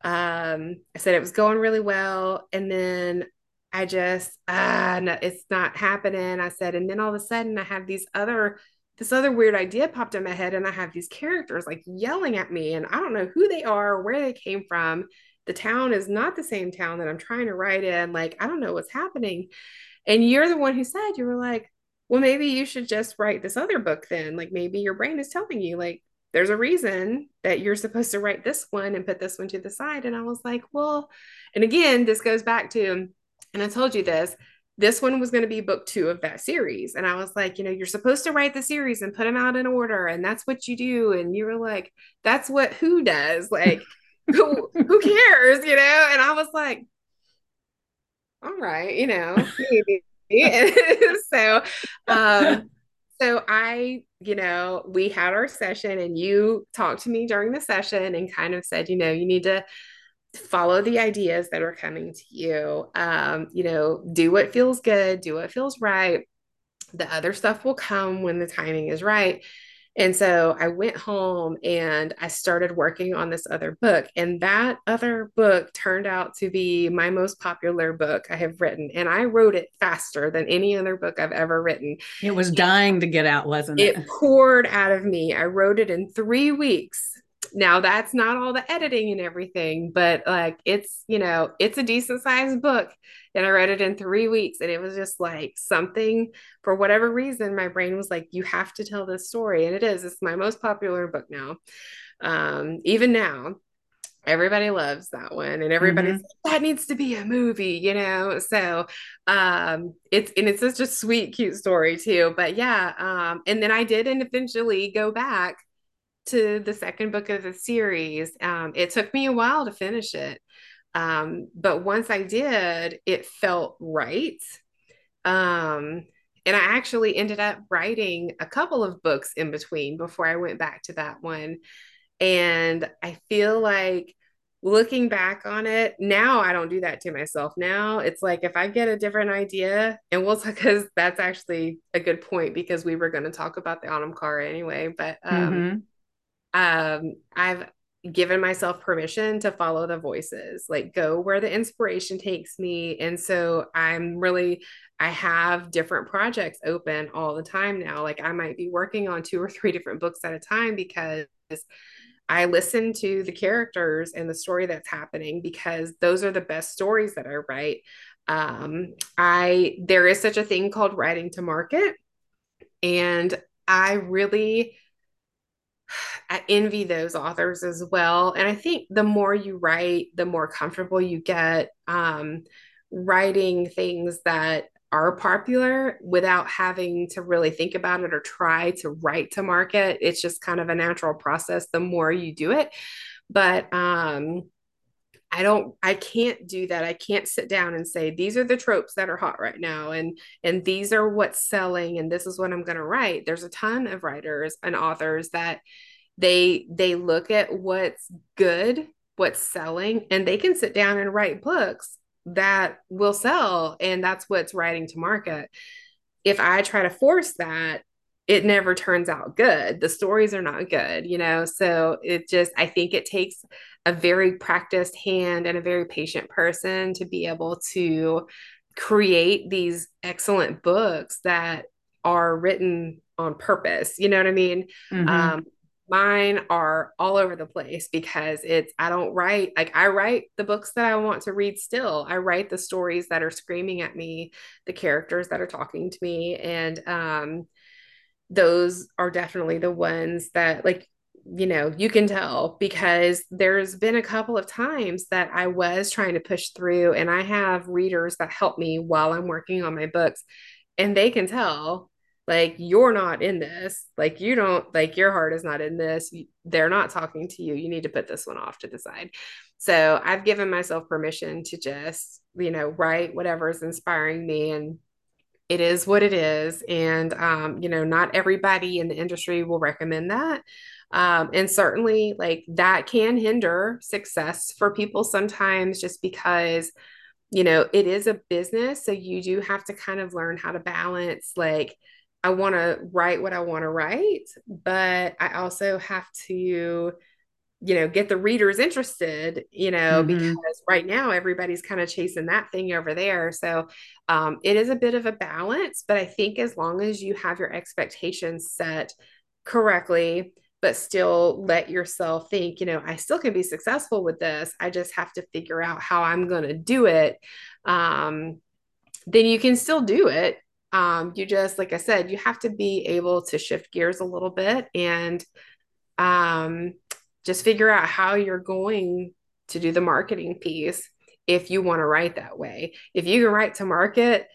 Um, I said it was going really well. And then I just, ah, no, it's not happening. I said, and then all of a sudden I have these other this other weird idea popped in my head and I have these characters like yelling at me and I don't know who they are where they came from. The town is not the same town that I'm trying to write in. Like, I don't know what's happening. And you're the one who said, you were like, well, maybe you should just write this other book then. Like, maybe your brain is telling you, like, there's a reason that you're supposed to write this one and put this one to the side. And I was like, well, and again, this goes back to, and I told you this, this one was going to be book two of that series. And I was like, you know, you're supposed to write the series and put them out in order. And that's what you do. And you were like, that's what who does? Like, who, who cares? You know? And I was like, all right, you know, so, um, so I, you know, we had our session and you talked to me during the session and kind of said, you know, you need to follow the ideas that are coming to you. Um, you know, do what feels good, do what feels right. The other stuff will come when the timing is right. And so I went home and I started working on this other book. And that other book turned out to be my most popular book I have written. And I wrote it faster than any other book I've ever written. It was dying to get out, wasn't it? It poured out of me. I wrote it in three weeks now that's not all the editing and everything, but like it's, you know, it's a decent sized book. And I read it in three weeks. And it was just like something for whatever reason, my brain was like, you have to tell this story. And it is, it's my most popular book now. Um, even now, everybody loves that one and everybody's mm-hmm. like, that needs to be a movie you know so um it's and it's such a sweet cute story too but yeah um and then i did and eventually go back to the second book of the series. Um, it took me a while to finish it. Um, but once I did, it felt right. Um, and I actually ended up writing a couple of books in between before I went back to that one. And I feel like looking back on it now, I don't do that to myself. Now it's like if I get a different idea, and we'll because that's actually a good point because we were going to talk about the Anam Cara anyway. But um, mm-hmm um, I've given myself permission to follow the voices, like go where the inspiration takes me. And so I'm really, I have different projects open all the time now. Like I might be working on two or three different books at a time because I listen to the characters and the story that's happening because those are the best stories that I write. Um, I there is such a thing called writing to market, and I really I envy those authors as well. And I think the more you write, the more comfortable you get um, writing things that are popular without having to really think about it or try to write to market. It's just kind of a natural process the more you do it. But um, I don't I can't do that. I can't sit down and say these are the tropes that are hot right now and and these are what's selling and this is what I'm going to write. There's a ton of writers and authors that they they look at what's good what's selling and they can sit down and write books that will sell and that's what's writing to market. If i try to force that it never turns out good. The stories are not good you know? So it just i think it takes a very practiced hand and a very patient person to be able to create these excellent books that are written on purpose you know what i mean? Mm-hmm. um, mine are all over the place because it's i don't write like i write the books that i want to read still. I write the stories that are screaming at me the characters that are talking to me and um those are definitely the ones that like you know you can tell because there's been a couple of times that i was trying to push through and i have readers that help me while i'm working on my books and they can tell like you're not in this. Like you don't like your heart is not in this. They're not talking to you. You need to put this one off to the side. So i've given myself permission to just you know write whatever is inspiring me and it is what it is. And um, you know not everybody in the industry will recommend that. Um, and certainly like that can hinder success for people sometimes just because you know it is a business. So you do have to kind of learn how to balance like I want to write what I want to write, but I also have to, you know, get the readers interested, you know, mm-hmm. because right now everybody's kind of chasing that thing over there. So um, it is a bit of a balance, but I think as long as you have your expectations set correctly, but still let yourself think, you know, I still can be successful with this. I just have to figure out how I'm going to do it. Um, then you can still do it um, you just like i said you have to be able to shift gears a little bit and um, just figure out how you're going to do the marketing piece if you want to write that way. If you can write to market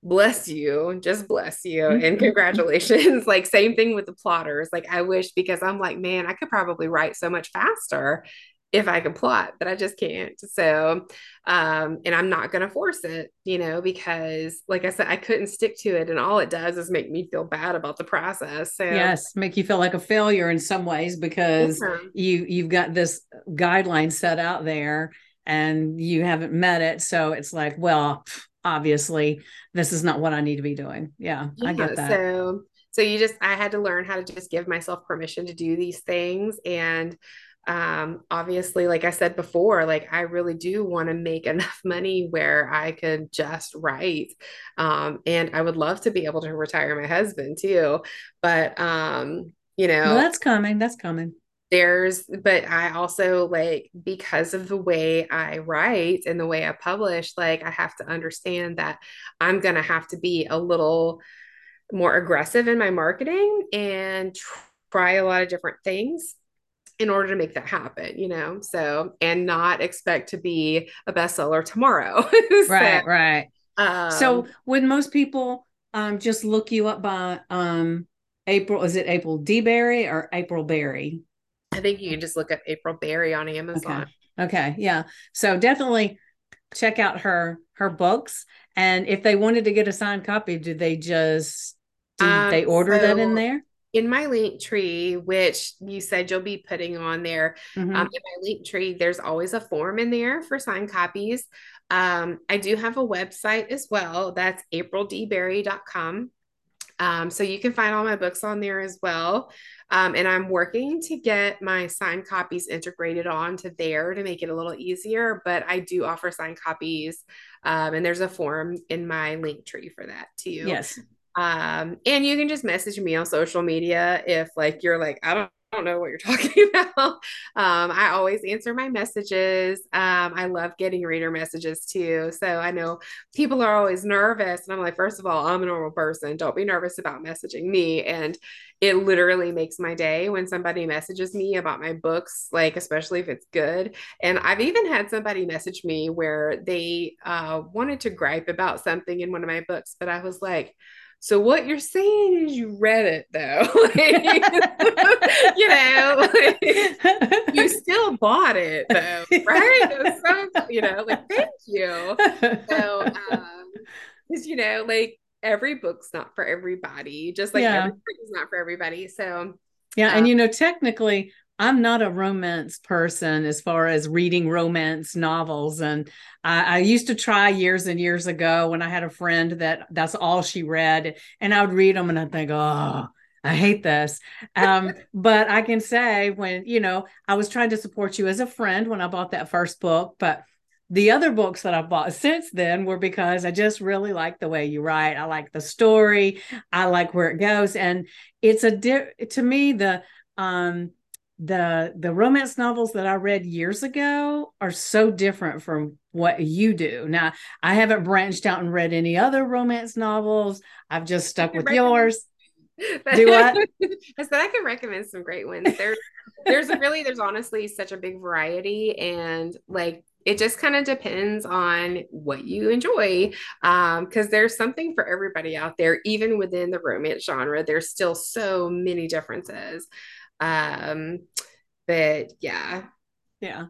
bless you just bless you and congratulations. Like same thing with the plotters. Like i wish because i'm like man i could probably write so much faster if I can plot, but I just can't. So, um, and I'm not going to force it, you know, because like I said, I couldn't stick to it. And all it does is make me feel bad about the process. So, yes, make you feel like a failure in some ways because yeah. you, you've got this guideline set out there and you haven't met it. So it's like, well, obviously this is not what I need to be doing. Yeah, yeah I get that. So, so you just, I had to learn how to just give myself permission to do these things. And, um, obviously, like I said before, like I really do want to make enough money where I could just write. Um, and I would love to be able to retire my husband too. But, um, you know, well, that's coming. That's coming. There's, but I also like because of the way I write and the way I publish, like I have to understand that I'm going to have to be a little more aggressive in my marketing and try a lot of different things in order to make that happen, you know? So, and not expect to be a bestseller tomorrow. so, right, right. Um, so, would most people um, just look you up by um, April? Is it April D. Berry or April Berry? I think you can just look up April Berry on Amazon. Okay. okay. Yeah. So, definitely check out her her books and if they wanted to get a signed copy do they just do um, they order so, that in there in my link tree, which you said you'll be putting on there, mm-hmm. um, in my link tree, there's always a form in there for signed copies. Um, I do have a website as well. That's aprildberry.com. Um, so you can find all my books on there as well. Um, and I'm working to get my signed copies integrated onto there to make it a little easier. But I do offer signed copies, um, and there's a form in my link tree for that too. Yes. Um, and you can just message me on social media if like you're like, I don't I don't know what you're talking about. Um, I always answer my messages. Um, I love getting reader messages too. So I know people are always nervous. And I'm like, first of all, I'm a normal person. Don't be nervous about messaging me. And it literally makes my day when somebody messages me about my books, like, especially if it's good. And I've even had somebody message me where they uh, wanted to gripe about something in one of my books, but I was like, so what you're saying is you read it though. you know, like, you still bought it though, right? So, you know, like thank you. So um because you know, like every book's not for every body, just like yeah. every book is not for everybody. So yeah, um, and you know, technically I'm not a romance person as far as reading romance novels. And I, I, used to try years and years ago when I had a friend that that's all she read. And I would read them and I'd think, oh, I hate this. Um, but I can say when, you know, I was trying to support you as a friend when I bought that first book, but the other books that I've bought since then were because I just really like the way you write. I like the story. I like where it goes. And it's a di- to me, the um the the romance novels that I read years ago are so different from what you do. Now, I haven't branched out and read any other romance novels. I've just stuck with yours. Do what? I said I can recommend some great ones. There's there's really there's honestly such a big variety and like it just kind of depends on what you enjoy because um, there's something for everybody out there even within the romance genre there's still so many differences um, but yeah. Yeah.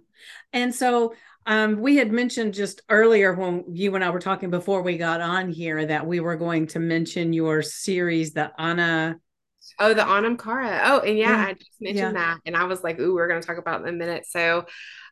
And so um, we had mentioned just earlier when you and I were talking before we got on here that we were going to mention your series, the Anna. Oh, the Anam Cara. Oh, and yeah, yeah. I just mentioned yeah. that. And I was like, ooh, we're going to talk about in a minute. So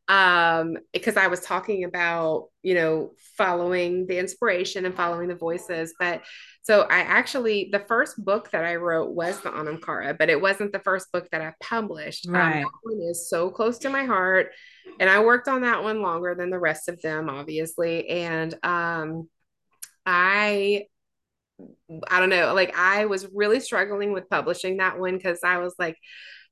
um because i was talking about you know following the inspiration and following the voices but so i actually the first book that i wrote was the anam cara but it wasn't the first book that i published um, right. Um, that one is so close to my heart and i worked on that one longer than the rest of them obviously and um i i don't know like i was really struggling with publishing that one because i was like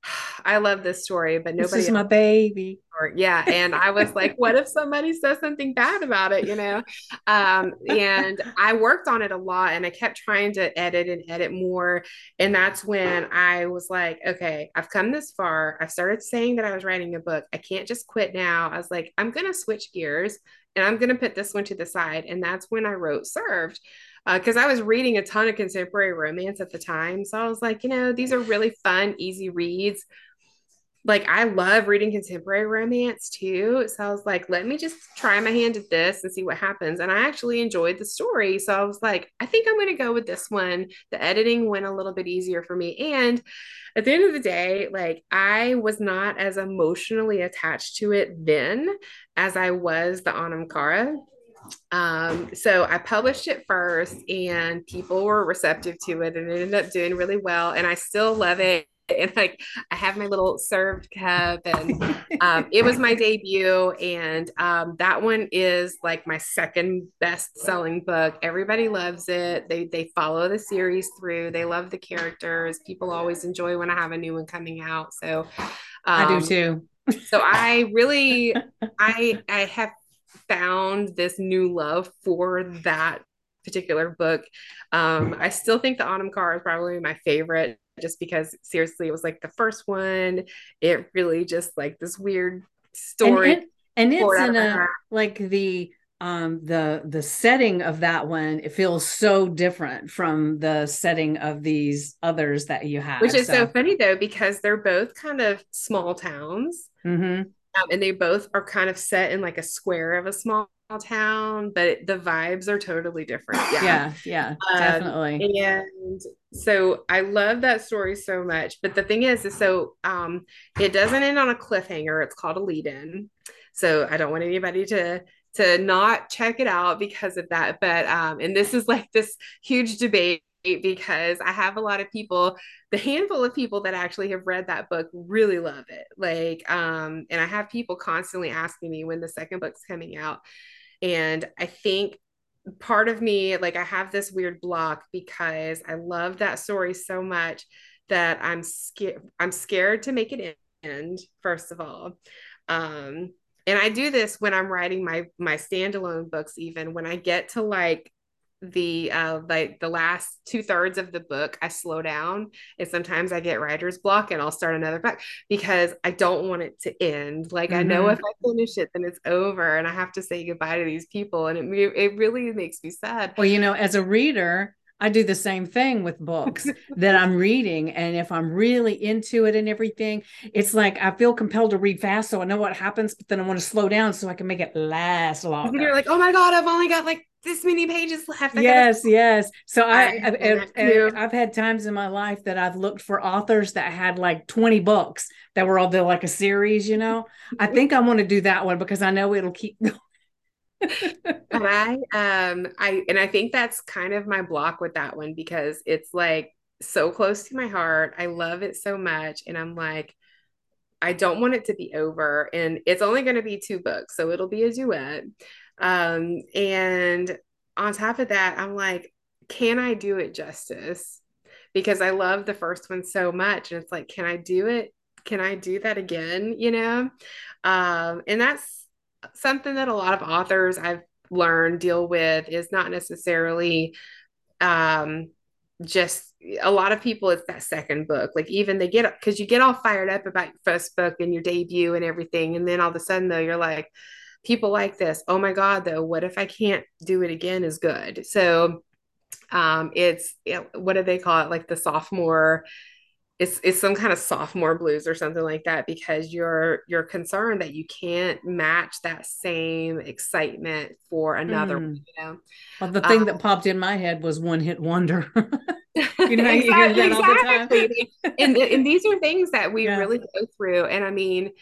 I love this story, but nobody. This is my baby. Yeah, and I was like, what if somebody says something bad about it? You know, um, and I worked on it a lot, and I kept trying to edit and edit more, and that's when I was like, okay, I've come this far. I've started saying that I was writing a book. I can't just quit now. I was like, I'm gonna switch gears, and I'm gonna put this one to the side, and that's when I wrote Served because uh, I was reading a ton of contemporary romance at the time. So I was like, you know, these are really fun, easy reads. Like, I love reading contemporary romance too. So I was like, let me just try my hand at this and see what happens. And I actually enjoyed the story. So I was like, I think I'm going to go with this one. The editing went a little bit easier for me. And at the end of the day, like, I was not as emotionally attached to it then as I was the Anam um, so I published it first and people were receptive to it and it ended up doing really well. And I still love it. And like I have my little served cup and um, it was my debut. And um, that one is like my second best selling book. Everybody loves it. They they follow the series through. They love the characters. People always enjoy when I have a new one coming out. So um, I do um, too. so I really I I have found this new love for that particular book. Um, I still think the Anam Cara is probably my favorite just because seriously it was like the first one. It really just like this weird story. And, it, and it's in a like the um the the setting of that one it feels so different from the setting of these others that you have which is so, so funny though because they're both kind of small towns mm-hmm. Um, and they both are kind of set in like a square of a small town, but the vibes are totally different. Yeah, yeah, yeah um, definitely. And so I love that story so much. But the thing is, is so um, it doesn't end on a cliffhanger. It's called a lead in. So I don't want anybody to to not check it out because of that. But um, and this is like this huge debate because I have a lot of people, the handful of people that actually have read that book really love it. Like, um, and I have people constantly asking me when the second book's coming out. And I think part of me, like, I have this weird block because I love that story so much that I'm scared. I'm scared to make it end. First of all, um, and I do this when I'm writing my my standalone books. Even when I get to like the uh like the last two thirds of the book i slow down and sometimes i get writer's block and i'll start another book because i don't want it to end like mm-hmm. i know if mm-hmm. i finish it then it's over and i have to say goodbye to these people and it, it really makes me sad well you know as a reader I do the same thing with books that I'm reading. And if I'm really into it and everything, it's like I feel compelled to read fast so I know what happens, but then I want to slow down so I can make it last longer. And you're like, oh my God, I've only got like this many pages left. I yes, gotta- yes. So I, I I've, had times in my life that I've looked for authors that had like 20 books that were all the like a series, you know. I think I want to do that one because I know it'll keep going. but I um I and I think that's kind of my block with that one because it's like so close to my heart. I love it so much and I'm like I don't want it to be over and it's only going to be two books so it'll be a duet. Um and on top of that I'm like can I do it justice? Because I love the first one so much and it's like can I do it? Can I do that again, you know? Um and that's something that a lot of authors I've learned deal with is not necessarily um, just a lot of people it's that second book like even they get up because you get all fired up about your first book and your debut and everything and then all of a sudden though you're like people like this oh my god though what if i can't do it again is good. So um it's what do they call it? Like the sophomore it's it's some kind of sophomore blues or something like that because you're you're concerned that you can't match that same excitement for another mm. you know? Well, the thing um, that popped in my head was one hit wonder. You know exactly, you hear that all the time. and, and these are things that we yeah. really go through. And i mean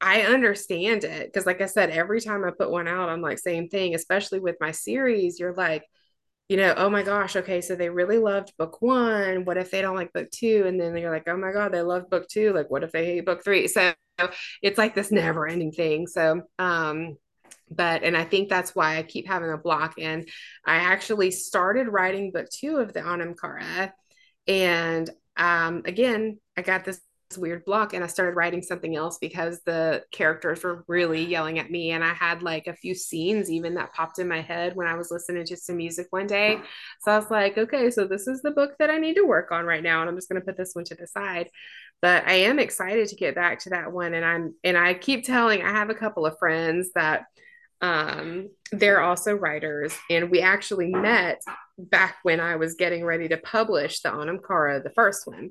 I understand it because, like I said, every time I put one out, I'm like, same thing, especially with my series. You're like, you know, oh my gosh, okay, so they really loved book one. What if they don't like book two? And then you're like, oh my God, they love book two. Like, what if they hate book three? So it's like this never ending thing. So, um, but and I think that's why I keep having a block. And I actually started writing book two of the Anam Cara. And um, again, I got this weird block and I started writing something else because the characters were really yelling at me and I had like a few scenes even that popped in my head when I was listening to some music one day. So I was like, okay, so this is the book that I need to work on right now and I'm just going to put this one to the side. But I am excited to get back to that one and I'm and I keep telling I have a couple of friends that um they're also writers and we actually met back when I was getting ready to publish the Anam Cara, the first one.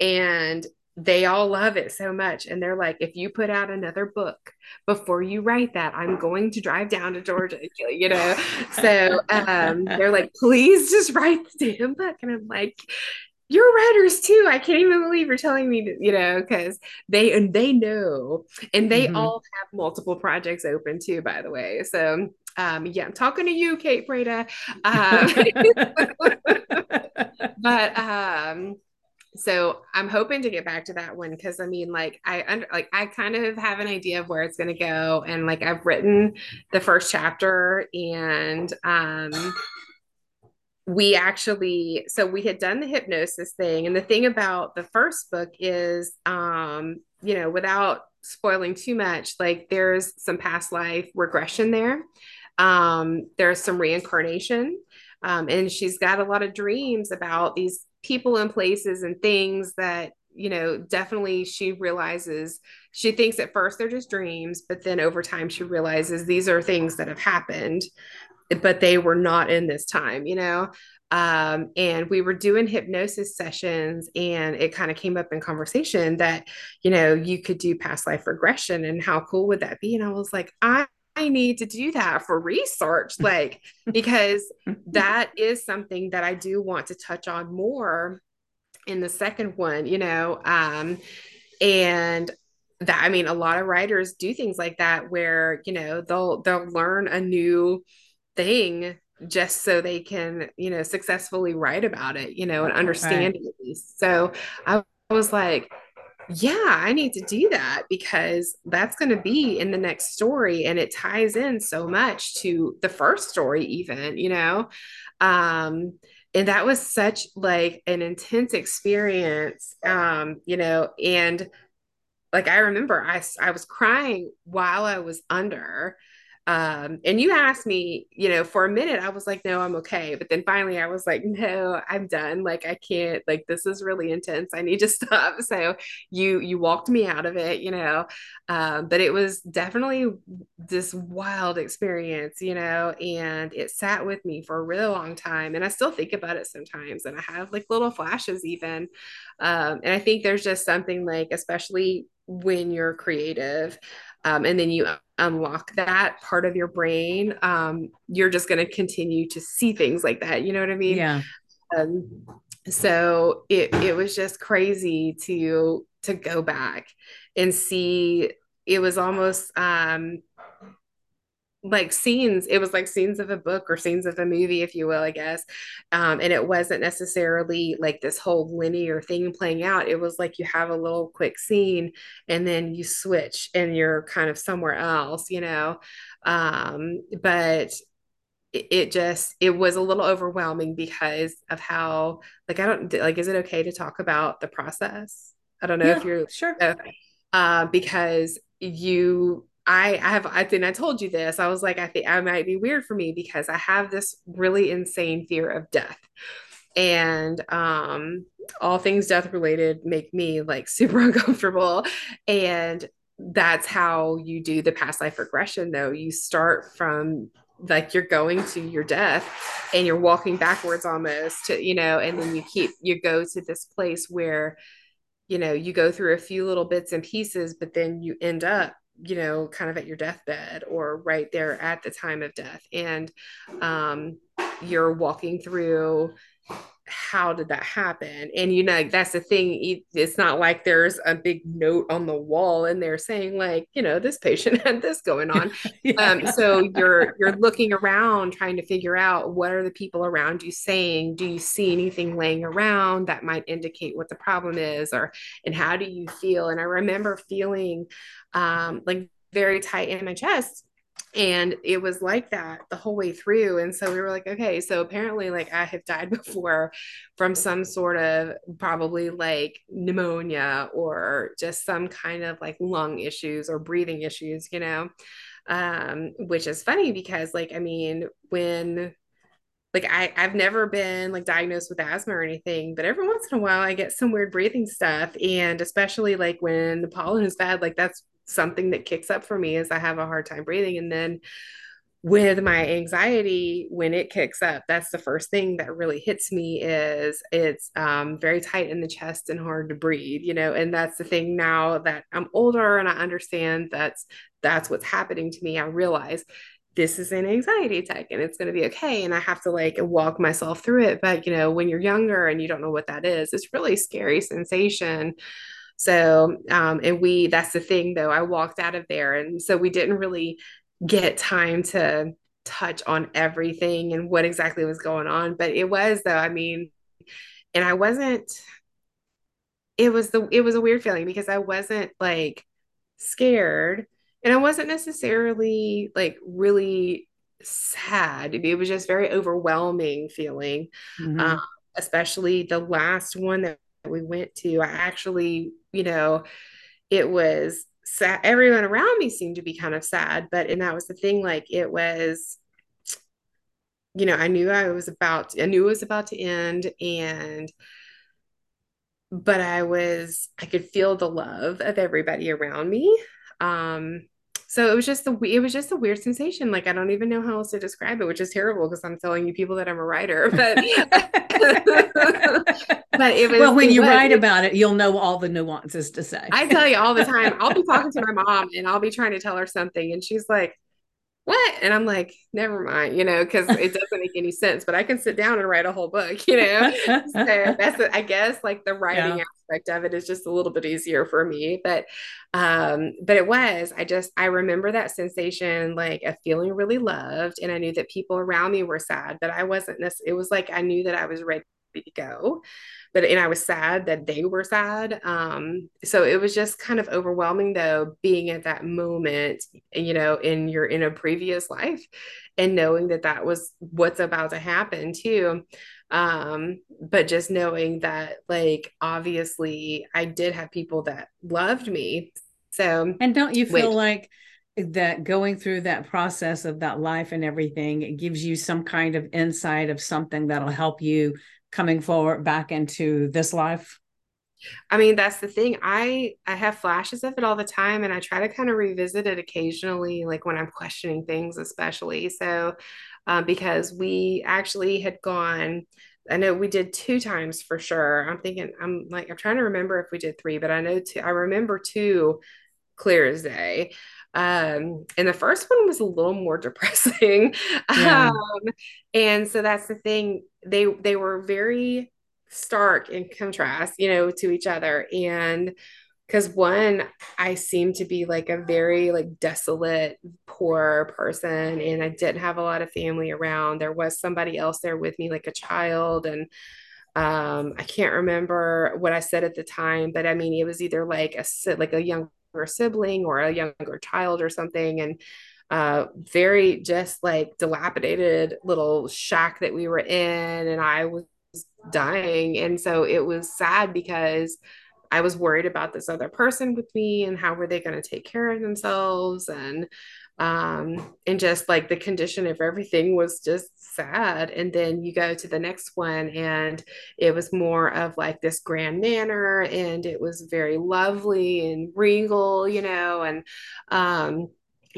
And they all love it so much. And they're like if you put out another book before you write that i'm going to drive down to georgia you know? So um, they're like please just write the damn book. And i'm like you're writers too. I can't even believe you're telling me that you know because they and they know and they mm-hmm. all have multiple projects open too by the way. So um, yeah, I'm talking to you, Kate Breda. Um, but um, so i'm hoping to get back to that one because i mean like i under like i kind of have an idea of where it's going to go and like i've written the first chapter and um we actually so we had done the hypnosis thing and the thing about the first book is um you know without spoiling too much like there's some past life regression there. Um there's some reincarnation um, and she's got a lot of dreams about these people and places and things that you know definitely she realizes she thinks at first they're just dreams but then over time she realizes these are things that have happened but they were not in this time you know? Um, and we were doing hypnosis sessions and it kind of came up in conversation that you know you could do past life regression and how cool would that be? And i was like i I need to do that for research, like, because that is something that I do want to touch on more in the second one, you know. Um, and that I mean, a lot of writers do things like that where, you know, they'll they'll learn a new thing just so they can, you know, successfully write about it, you know, and understand right. it. So I was like, yeah, I need to do that because that's going to be in the next story and it ties in so much to the first story even, you know. Um and that was such like an intense experience um you know and like I remember I I was crying while I was under um, and you asked me, you know, for a minute, I was like, no, I'm okay. But then finally I was like, no, I'm done. Like, I can't, like, this is really intense. I need to stop. So you, you walked me out of it, you know, um, but it was definitely this wild experience, you know, and it sat with me for a really long time. And I still think about it sometimes. And I have like little flashes even. Um, and I think there's just something like, especially when you're creative um, and then you unlock that part of your brain, um, you're just going to continue to see things like that. You know what I mean? Yeah. Um, so it it was just crazy to to go back and see. It was almost um, like scenes it was like scenes of a book or scenes of a movie if you will i guess um, and it wasn't necessarily like this whole linear thing playing out. It was like you have a little quick scene and then you switch and you're kind of somewhere else you know? Um, but it, it just it was a little overwhelming because of how like i don't like is it okay to talk about the process? I don't know Yeah, if you're sure. uh, because you I, have I think I told you this. I was like, I think I might be weird for me because I have this really insane fear of death. And um all things death related make me like super uncomfortable. And that's how you do the past life regression though. You start from like you're going to your death and you're walking backwards almost to, you know, and then you keep you go to this place where you know you go through a few little bits and pieces but then you end up you know kind of at your deathbed or right there at the time of death. And um you're walking through how did that happen? And you know that's the thing it's not like there's a big note on the wall and they're saying like you know this patient had this going on. Yeah. um, so you're you're looking around trying to figure out what are the people around you saying? Do you see anything laying around that might indicate what the problem is or and how do you feel? And i remember feeling um, like very tight in my chest and it was like that the whole way through and so we were like okay so apparently like i have died before from some sort of probably like pneumonia or just some kind of like lung issues or breathing issues you know um which is funny because like i mean when like I, I've never been like diagnosed with asthma or anything, but every once in a while I get some weird breathing stuff. And especially like when the pollen is bad, like that's something that kicks up for me is I have a hard time breathing. And then with my anxiety, when it kicks up, that's the first thing that really hits me is it's um, very tight in the chest and hard to breathe, you know, and that's the thing now that I'm older and I understand that's that's what's happening to me. I realize this is an anxiety attack and it's going to be okay and i have to like walk myself through it but you know when you're younger and you don't know what that is it's really scary sensation so um and we that's the thing though i walked out of there and so we didn't really get time to touch on everything and what exactly was going on but it was though i mean and i wasn't it was the it was a weird feeling because i wasn't like scared and I wasn't necessarily like really sad. It was just very overwhelming feeling. Mhm. Um, especially the last one that we went to. I actually, you know, it was sad. Everyone around me seemed to be kind of sad, but and that was the thing. Like it was, you know, I knew I was about. I knew it was about to end, and but I was. I could feel the love of everybody around me. Um, so it was just the it was just a weird sensation. Like I don't even know how else to describe it, which is terrible because I'm telling you people that I'm a writer, but but it was well, when you was, write about it, you'll know all the nuances to say. I tell you all the time, I'll be talking to my mom and I'll be trying to tell her something, and she's like, what? And I'm like, never mind, you know, because it doesn't make any sense, but I can sit down and write a whole book, you know? So that's, I guess, like the writing Yeah. aspect of it is just a little bit easier for me. But, um, but it was, I just, I remember that sensation, like of feeling really loved. And I knew that people around me were sad, but I wasn't, this, it was like I knew that I was ready go but and I was sad that they were sad. Um, so it was just kind of overwhelming though, being at that moment, you know, in your in a previous life, and knowing that that was what's about to happen too. Um, but just knowing that, like, obviously, I did have people that loved me. So And don't you feel Which- like that going through that process of that life and everything, it gives you some kind of insight of something that'll help you coming forward back into this life? I mean, that's the thing. I I have flashes of it all the time, and I try to kind of revisit it occasionally, like when I'm questioning things, especially. So, um, because we actually had gone, I know we did two times for sure. I'm thinking, I'm like, I'm trying to remember if we did three, but I know two. I remember two clear as day. Um, and the first one was a little more depressing. Yeah. Um, and so that's the thing. They they were very stark in contrast, you know, to each other. And because one, I seemed to be like a very like desolate, poor person, and I didn't have a lot of family around. There was somebody else there with me, like a child, and um, I can't remember what I said at the time, but I mean, it was either like a like a younger sibling or a younger child or something, and uh, very just like dilapidated little shack that we were in, and I was dying, and so it was sad because I was worried about this other person with me and how were they going to take care of themselves and um and just like the condition of everything was just sad and then you go to the next one and it was more of like this grand manner and it was very lovely and regal you know and um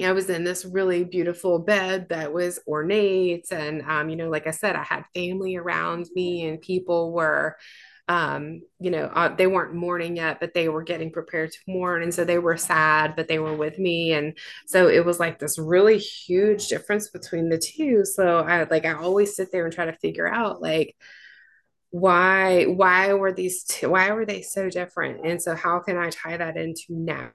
I was in this really beautiful bed that was ornate. And, um, you know, like I said, I had family around me and people were um, you know, uh, they weren't mourning yet, but they were getting prepared to mourn. And so they were sad, but they were with me. And so it was like this really huge difference between the two. So I like, I always sit there and try to figure out like, why why were these two why were they so different and so how can i tie that into now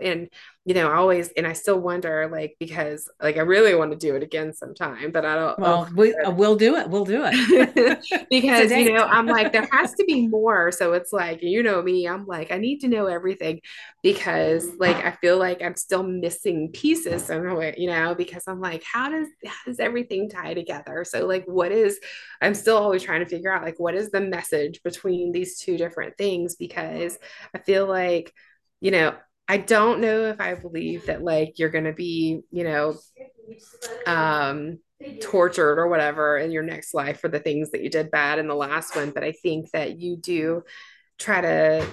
and you know, I always and I still wonder, like, because like I really want to do it again sometime, but I don't. Oh well, we we'll do it. We'll do it because you know I'm like there has to be more. So it's like you know me, I'm like I need to know everything because like I feel like I'm still missing pieces somewhere, you know, because I'm like how does how does everything tie together? So like what is I'm still always trying to figure out like what is the message between these two different things because I feel like you know I don't know if I believe that like you're going to be, you know, um, tortured or whatever in your next life for the things that you did bad in the last one. But I think that you do try to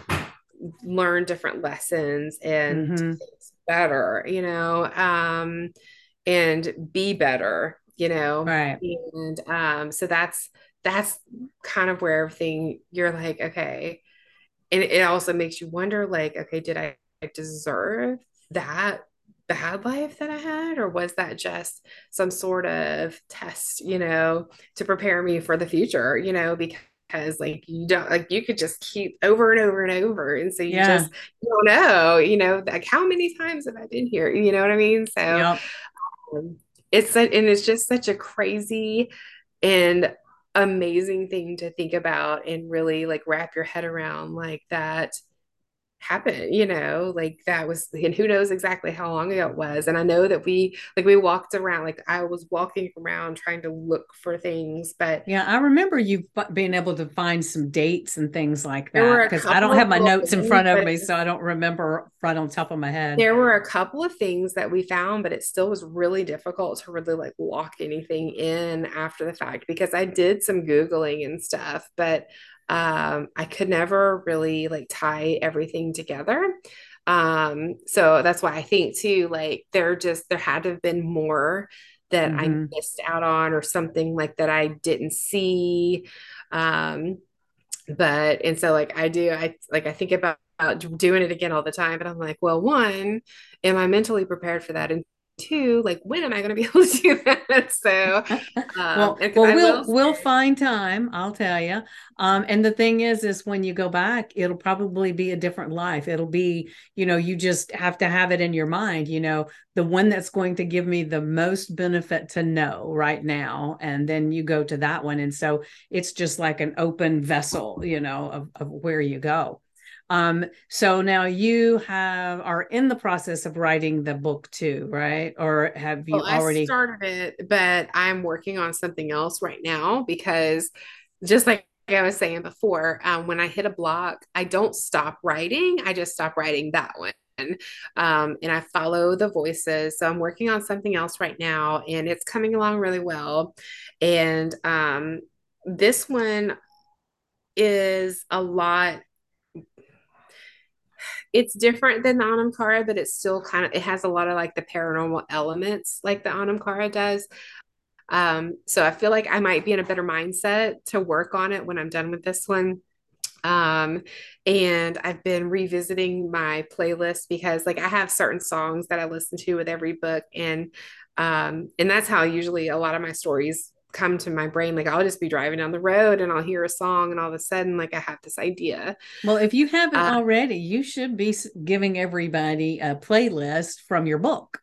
learn different lessons and mm-hmm. better, you know, um, and be better, you know. Right. And um, so that's that's kind of where everything you're like, okay. And it also makes you wonder, like, okay, did I deserve that bad life that I had, or was that just some sort of test, you know, to prepare me for the future, you know, because like you don't like you could just keep over and over and over. And so you yeah. just you don't know, you know, like how many times have I been here? You know what I mean? So yep. um, it's a, and it's just such a crazy and amazing thing to think about and really like wrap your head around like that happen you know like that was and who knows exactly how long ago it was and i know that we like we walked around like i was walking around trying to look for things but yeah i remember you being able to find some dates and things like that because i don't have my notes in front of me so i don't remember right on top of my head. There were a couple of things that we found but it still was really difficult to really like walk anything in after the fact because i did some googling and stuff but um, I could never really like tie everything together. Um, so that's why I think too, like there just there had to have been more that mm-hmm. I missed out on or something like that I didn't see. Um, but and so like I do, I like I think about doing it again all the time, but I'm like, well, one, am I mentally prepared for that? And two like when am i going to be able to do that? So um, well, well we'll say, we'll find time i'll tell you um, and the thing is is when you go back it'll probably be a different life. It'll be you know you just have to have it in your mind you know the one that's going to give me the most benefit to know right now and then you go to that one. And so it's just like an open vessel you know of, of where you go um, so now you have are in the process of writing the book too, right? Or have you well, already I started it, but I'm working on something else right now because just like I was saying before, um, when I hit a block, I don't stop writing. I just stop writing that one. Um, and I follow the voices. So I'm working on something else right now, and it's coming along really well. And um, this one is a lot it's different than the Anam Cara, but it's still kind of it has a lot of like the paranormal elements like the Anam Cara does. Um, so I feel like I might be in a better mindset to work on it when I'm done with this one. Um, and I've been revisiting my playlist because like I have certain songs that I listen to with every book and um and that's how usually a lot of my stories come to my brain like I'll just be driving down the road and I'll hear a song and all of a sudden like I have this idea. Well, if you haven't uh, already, you should be giving everybody a playlist from your book.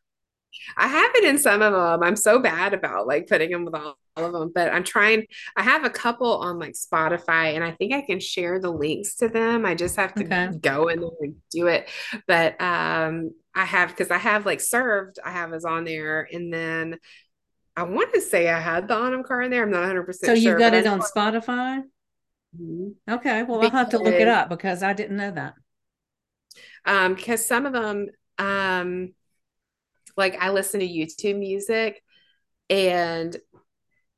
I have it in some of them. I'm so bad about like putting them with all, all of them, but I'm trying. I have a couple on like Spotify, and I think I can share the links to them. I just have to okay. go in there and do it. But um, I have because I have like served. I have is on there, and then I want to say I had the Anam Cara in there. I'm not 100 percent. So you got it on Spotify. Mm-hmm. Okay, well because, I'll have to look it up because I didn't know that. Um, because some of them, um like I listen to YouTube music and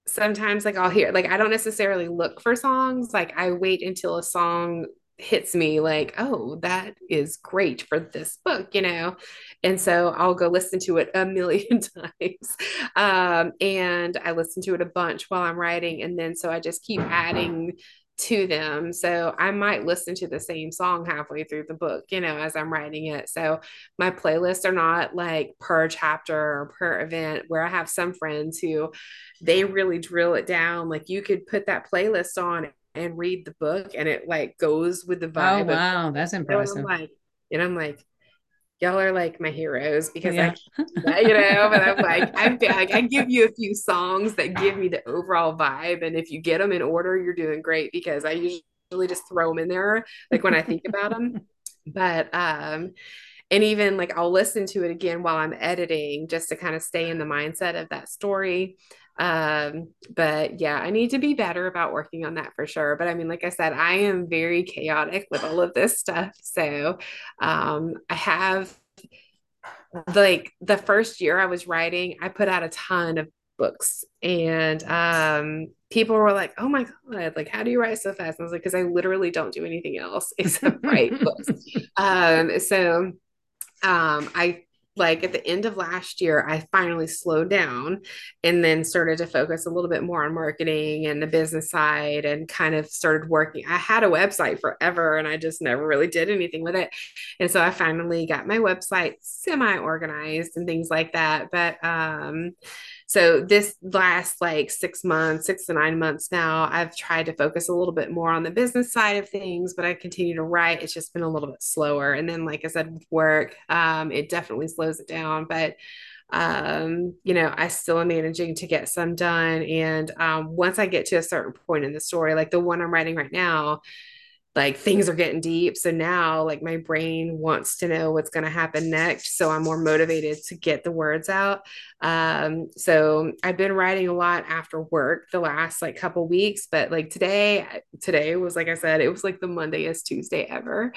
sometimes like I'll hear like I don't necessarily look for songs like I wait until a song hits me like oh that is great for this book you know and so I'll go listen to it a million times um, and I listen to it a bunch while I'm writing and then so I just keep adding to them. So I might listen to the same song halfway through the book, you know, as I'm writing it. So my playlists are not like per chapter or per event, where I have some friends who they really drill it down. Like you could put that playlist on and read the book and it like goes with the vibe. Oh, wow. That's impressive. And I'm like, and I'm like, y'all are like my heroes because yeah. I, you know, but I'm like, I'm like, I give you a few songs that give me the overall vibe. And if you get them in order, you're doing great because I usually just throw them in there, like when I think about them. But, um, and even like I'll listen to it again while I'm editing just to kind of stay in the mindset of that story um but yeah i need to be better about working on that for sure. But i mean like i said i am very chaotic with all of this stuff. So um i have like the first year i was writing i put out a ton of books. And um people were like oh my god like how do you write so fast? And i was like because i literally don't do anything else except write books. Um so um i like at the end of last year, I finally slowed down and then started to focus a little bit more on marketing and the business side and kind of started working. I had a website forever and I just never really did anything with it. And so I finally got my website semi organized and things like that. But um, so this last like six months, six to nine months now, I've tried to focus a little bit more on the business side of things, but I continue to write. It's just been a little bit slower. And then, like I said, with work, um, it definitely slows it down. But um, you know, I still am managing to get some done. And um, once I get to a certain point in the story, like the one I'm writing right now, like things are getting deep. So now, like, my brain wants to know what's going to happen next. So I'm more motivated to get the words out. Um, so I've been writing a lot after work the last like couple weeks, but like today, today was like I said, it was like the Mondayest Tuesday ever.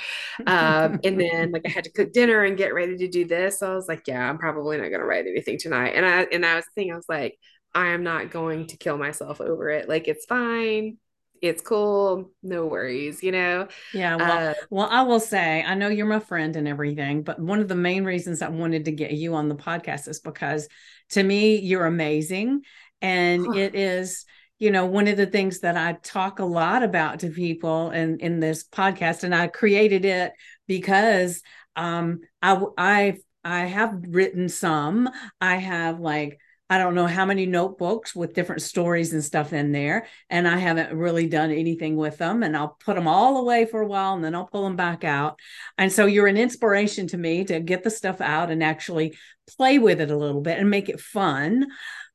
Um, and then like I had to cook dinner and get ready to do this. So I was like, yeah, I'm probably not going to write anything tonight. And I, and I was thinking. I was like, I am not going to kill myself over it. Like, it's fine it's cool no worries you know yeah well, uh, well i will say i know you're my friend and everything but one of the main reasons i wanted to get you on the podcast is because to me you're amazing and huh. it is you know one of the things that i talk a lot about to people in in this podcast and i created it because um i i i have written some i have like I don't know how many notebooks with different stories and stuff in there. And I haven't really done anything with them. And I'll put them all away for a while and then I'll pull them back out. And so you're an inspiration to me to get the stuff out and actually play with it a little bit and make it fun.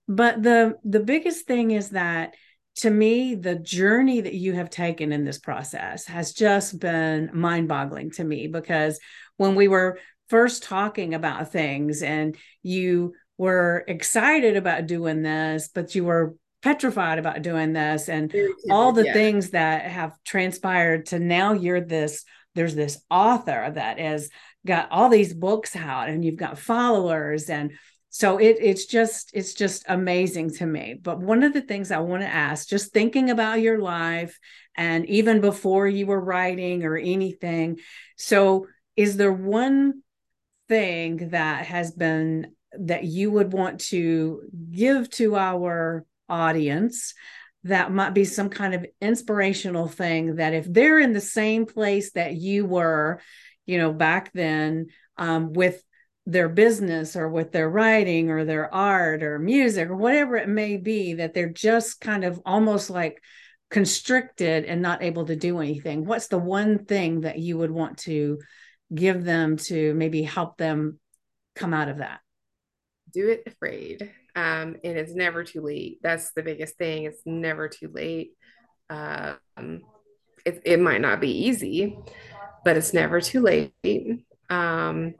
But the the biggest thing is that to me, the journey that you have taken in this process has just been mind boggling to me because when we were first talking about things and you were excited about doing this, but you were petrified about doing this and all the yeah. things that have transpired to now you're this there's this author that has got all these books out and you've got followers and so it, it's just it's just amazing to me but one of the things i want to ask just thinking about your life and even before you were writing or anything so is there one thing that has been that you would want to give to our audience that might be some kind of inspirational thing that if they're in the same place that you were, you know, back then um, with their business or with their writing or their art or music or whatever it may be, that they're just kind of almost like constricted and not able to do anything. What's the one thing that you would want to give them to maybe help them come out of that? Do it afraid. Um, and it's never too late. That's the biggest thing. It's never too late. Um, it, it might not be easy, but it's never too late. Um,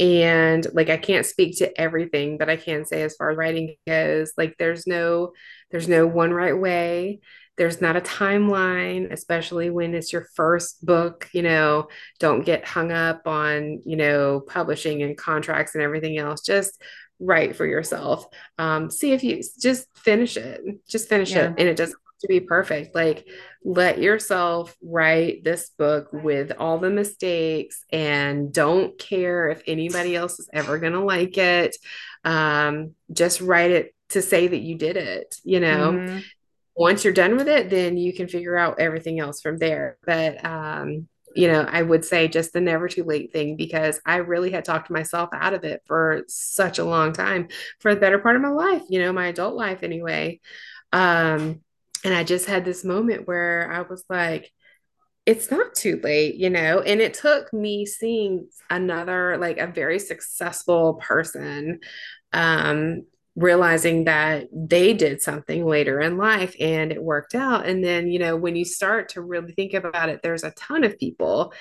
and like I can't speak to everything, but I can say as far as writing goes, like there's no there's no one right way. There's not a timeline, especially when it's your first book, you know, don't get hung up on, you know, publishing and contracts and everything else. Just write for yourself. Um, see if you just finish it, just finish yeah. it. And it doesn't have to be perfect. Like let yourself write this book with all the mistakes and don't care if anybody else is ever going to like it. Um, just write it to say that you did it, you know. Mm-hmm. Once you're done with it, then you can figure out everything else from there. But um, you know, I would say just the never too late thing because I really had talked myself out of it for such a long time, for the better part of my life, you know, my adult life anyway. Um, and I just had this moment where I was like, it's not too late, you know? And it took me seeing another, like a very successful person um, realizing that they did something later in life and it worked out. And then, you know, when you start to really think about it, there's a ton of people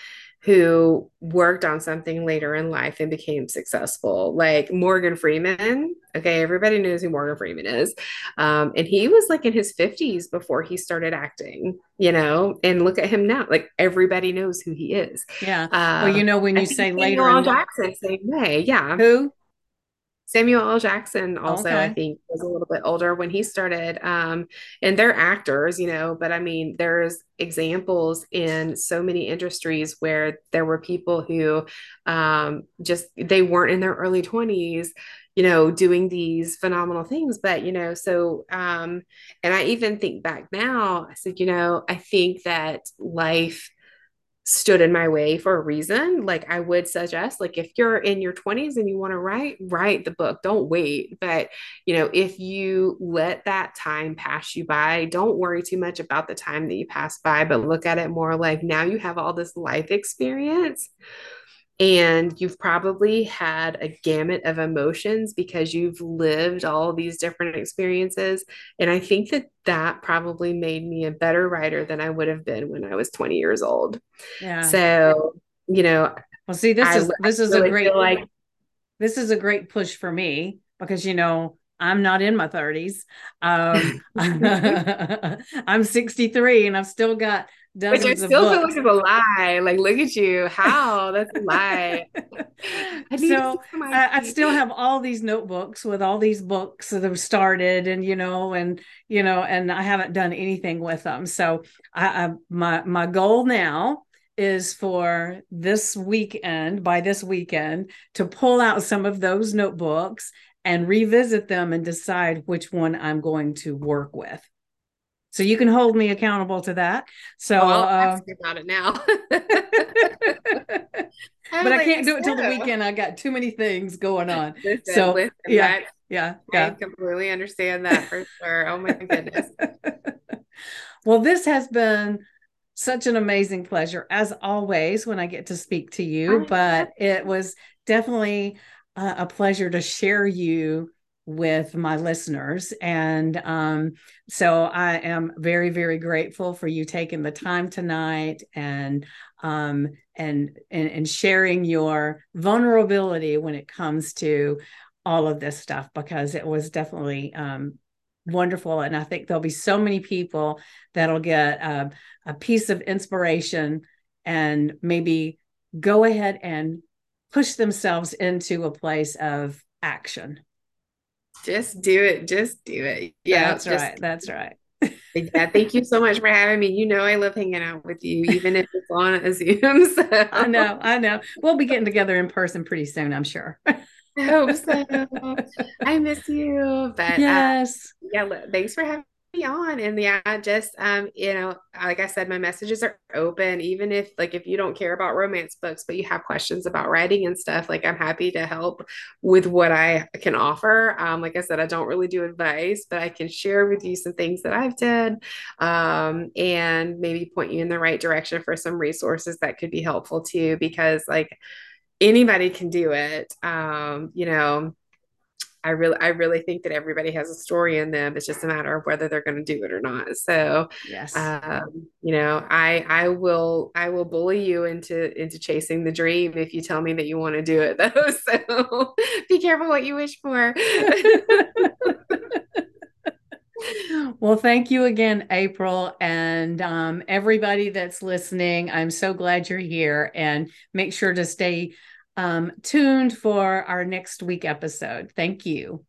who worked on something later in life and became successful, like Morgan Freeman. Okay, everybody knows who Morgan Freeman is. Um, and he was like in his 50s before he started acting, you know, and look at him now. Like everybody knows who he is. Yeah. Uh, well, you know, when you say later in Jackson, same way. Yeah. Who? Samuel L. Jackson also, okay. I think, was a little bit older when he started. Um, and they're actors, you know, but I mean, there's examples in so many industries where there were people who um, just they weren't in their early 20s you know doing these phenomenal things but you know so um and i even think back now i said you know i think that life stood in my way for a reason like i would suggest like if you're in your 20s and you want to write write the book don't wait. But you know if you let that time pass you by don't worry too much about the time that you pass by but look at it more like now you have all this life experience and you've probably had a gamut of emotions because you've lived all these different experiences. And i think that that probably made me a better writer than i would have been when i was 20 years old. Yeah. So you know well see this I, is this is really a great like this is a great push for me because you know I'm not in my 30s. Um, I'm 63 and I've still got Which I still feel like it's a lie. Like, look at you. How? That's a lie. I so I, I, still have all these notebooks with all these books that have started and, you know, and, you know, and I haven't done anything with them. So I, I my, my goal now is for this weekend, by this weekend, to pull out some of those notebooks and revisit them and decide which one I'm going to work with. So you can hold me accountable to that. So oh, I'll uh, about it now. but I can't do it till the weekend. I got too many things going on. Listen, so listen, yeah, that, yeah, yeah. I completely understand that for sure. Oh my goodness. well, this has been such an amazing pleasure as always when I get to speak to you, but it was definitely uh, a pleasure to share you with my listeners. And um, so I am very, very grateful for you taking the time tonight and um, and, and and sharing your vulnerability when it comes to all of this stuff because it was definitely um, wonderful. And I think there'll be so many people that'll get a, a piece of inspiration and maybe go ahead and push themselves into a place of action. Just do it. Just do it. Yeah, that's just, right. That's right. yeah, thank you so much for having me. You know, I love hanging out with you, even if it's on a Zoom. So. I know, I know. We'll be getting together in person pretty soon, I'm sure. I hope so. I miss you. But uh, yes. Uh, yeah, thanks for having me on. And yeah just um you know like i said my messages are open even if like if you don't care about romance books but you have questions about writing and stuff like i'm happy to help with what i can offer. Um like i said i don't really do advice but i can share with you some things that i've done um and maybe point you in the right direction for some resources that could be helpful too because like anybody can do it. Um you know I really, I really think that everybody has a story in them. It's just a matter of whether they're going to do it or not. So, yes, um, you know, I, I will, I will bully you into, into chasing the dream if you tell me that you want to do it though. So be careful what you wish for. well, thank you again, April, and um, everybody that's listening. I'm so glad you're here, and make sure to stay um, tuned for our next week episode. Thank you.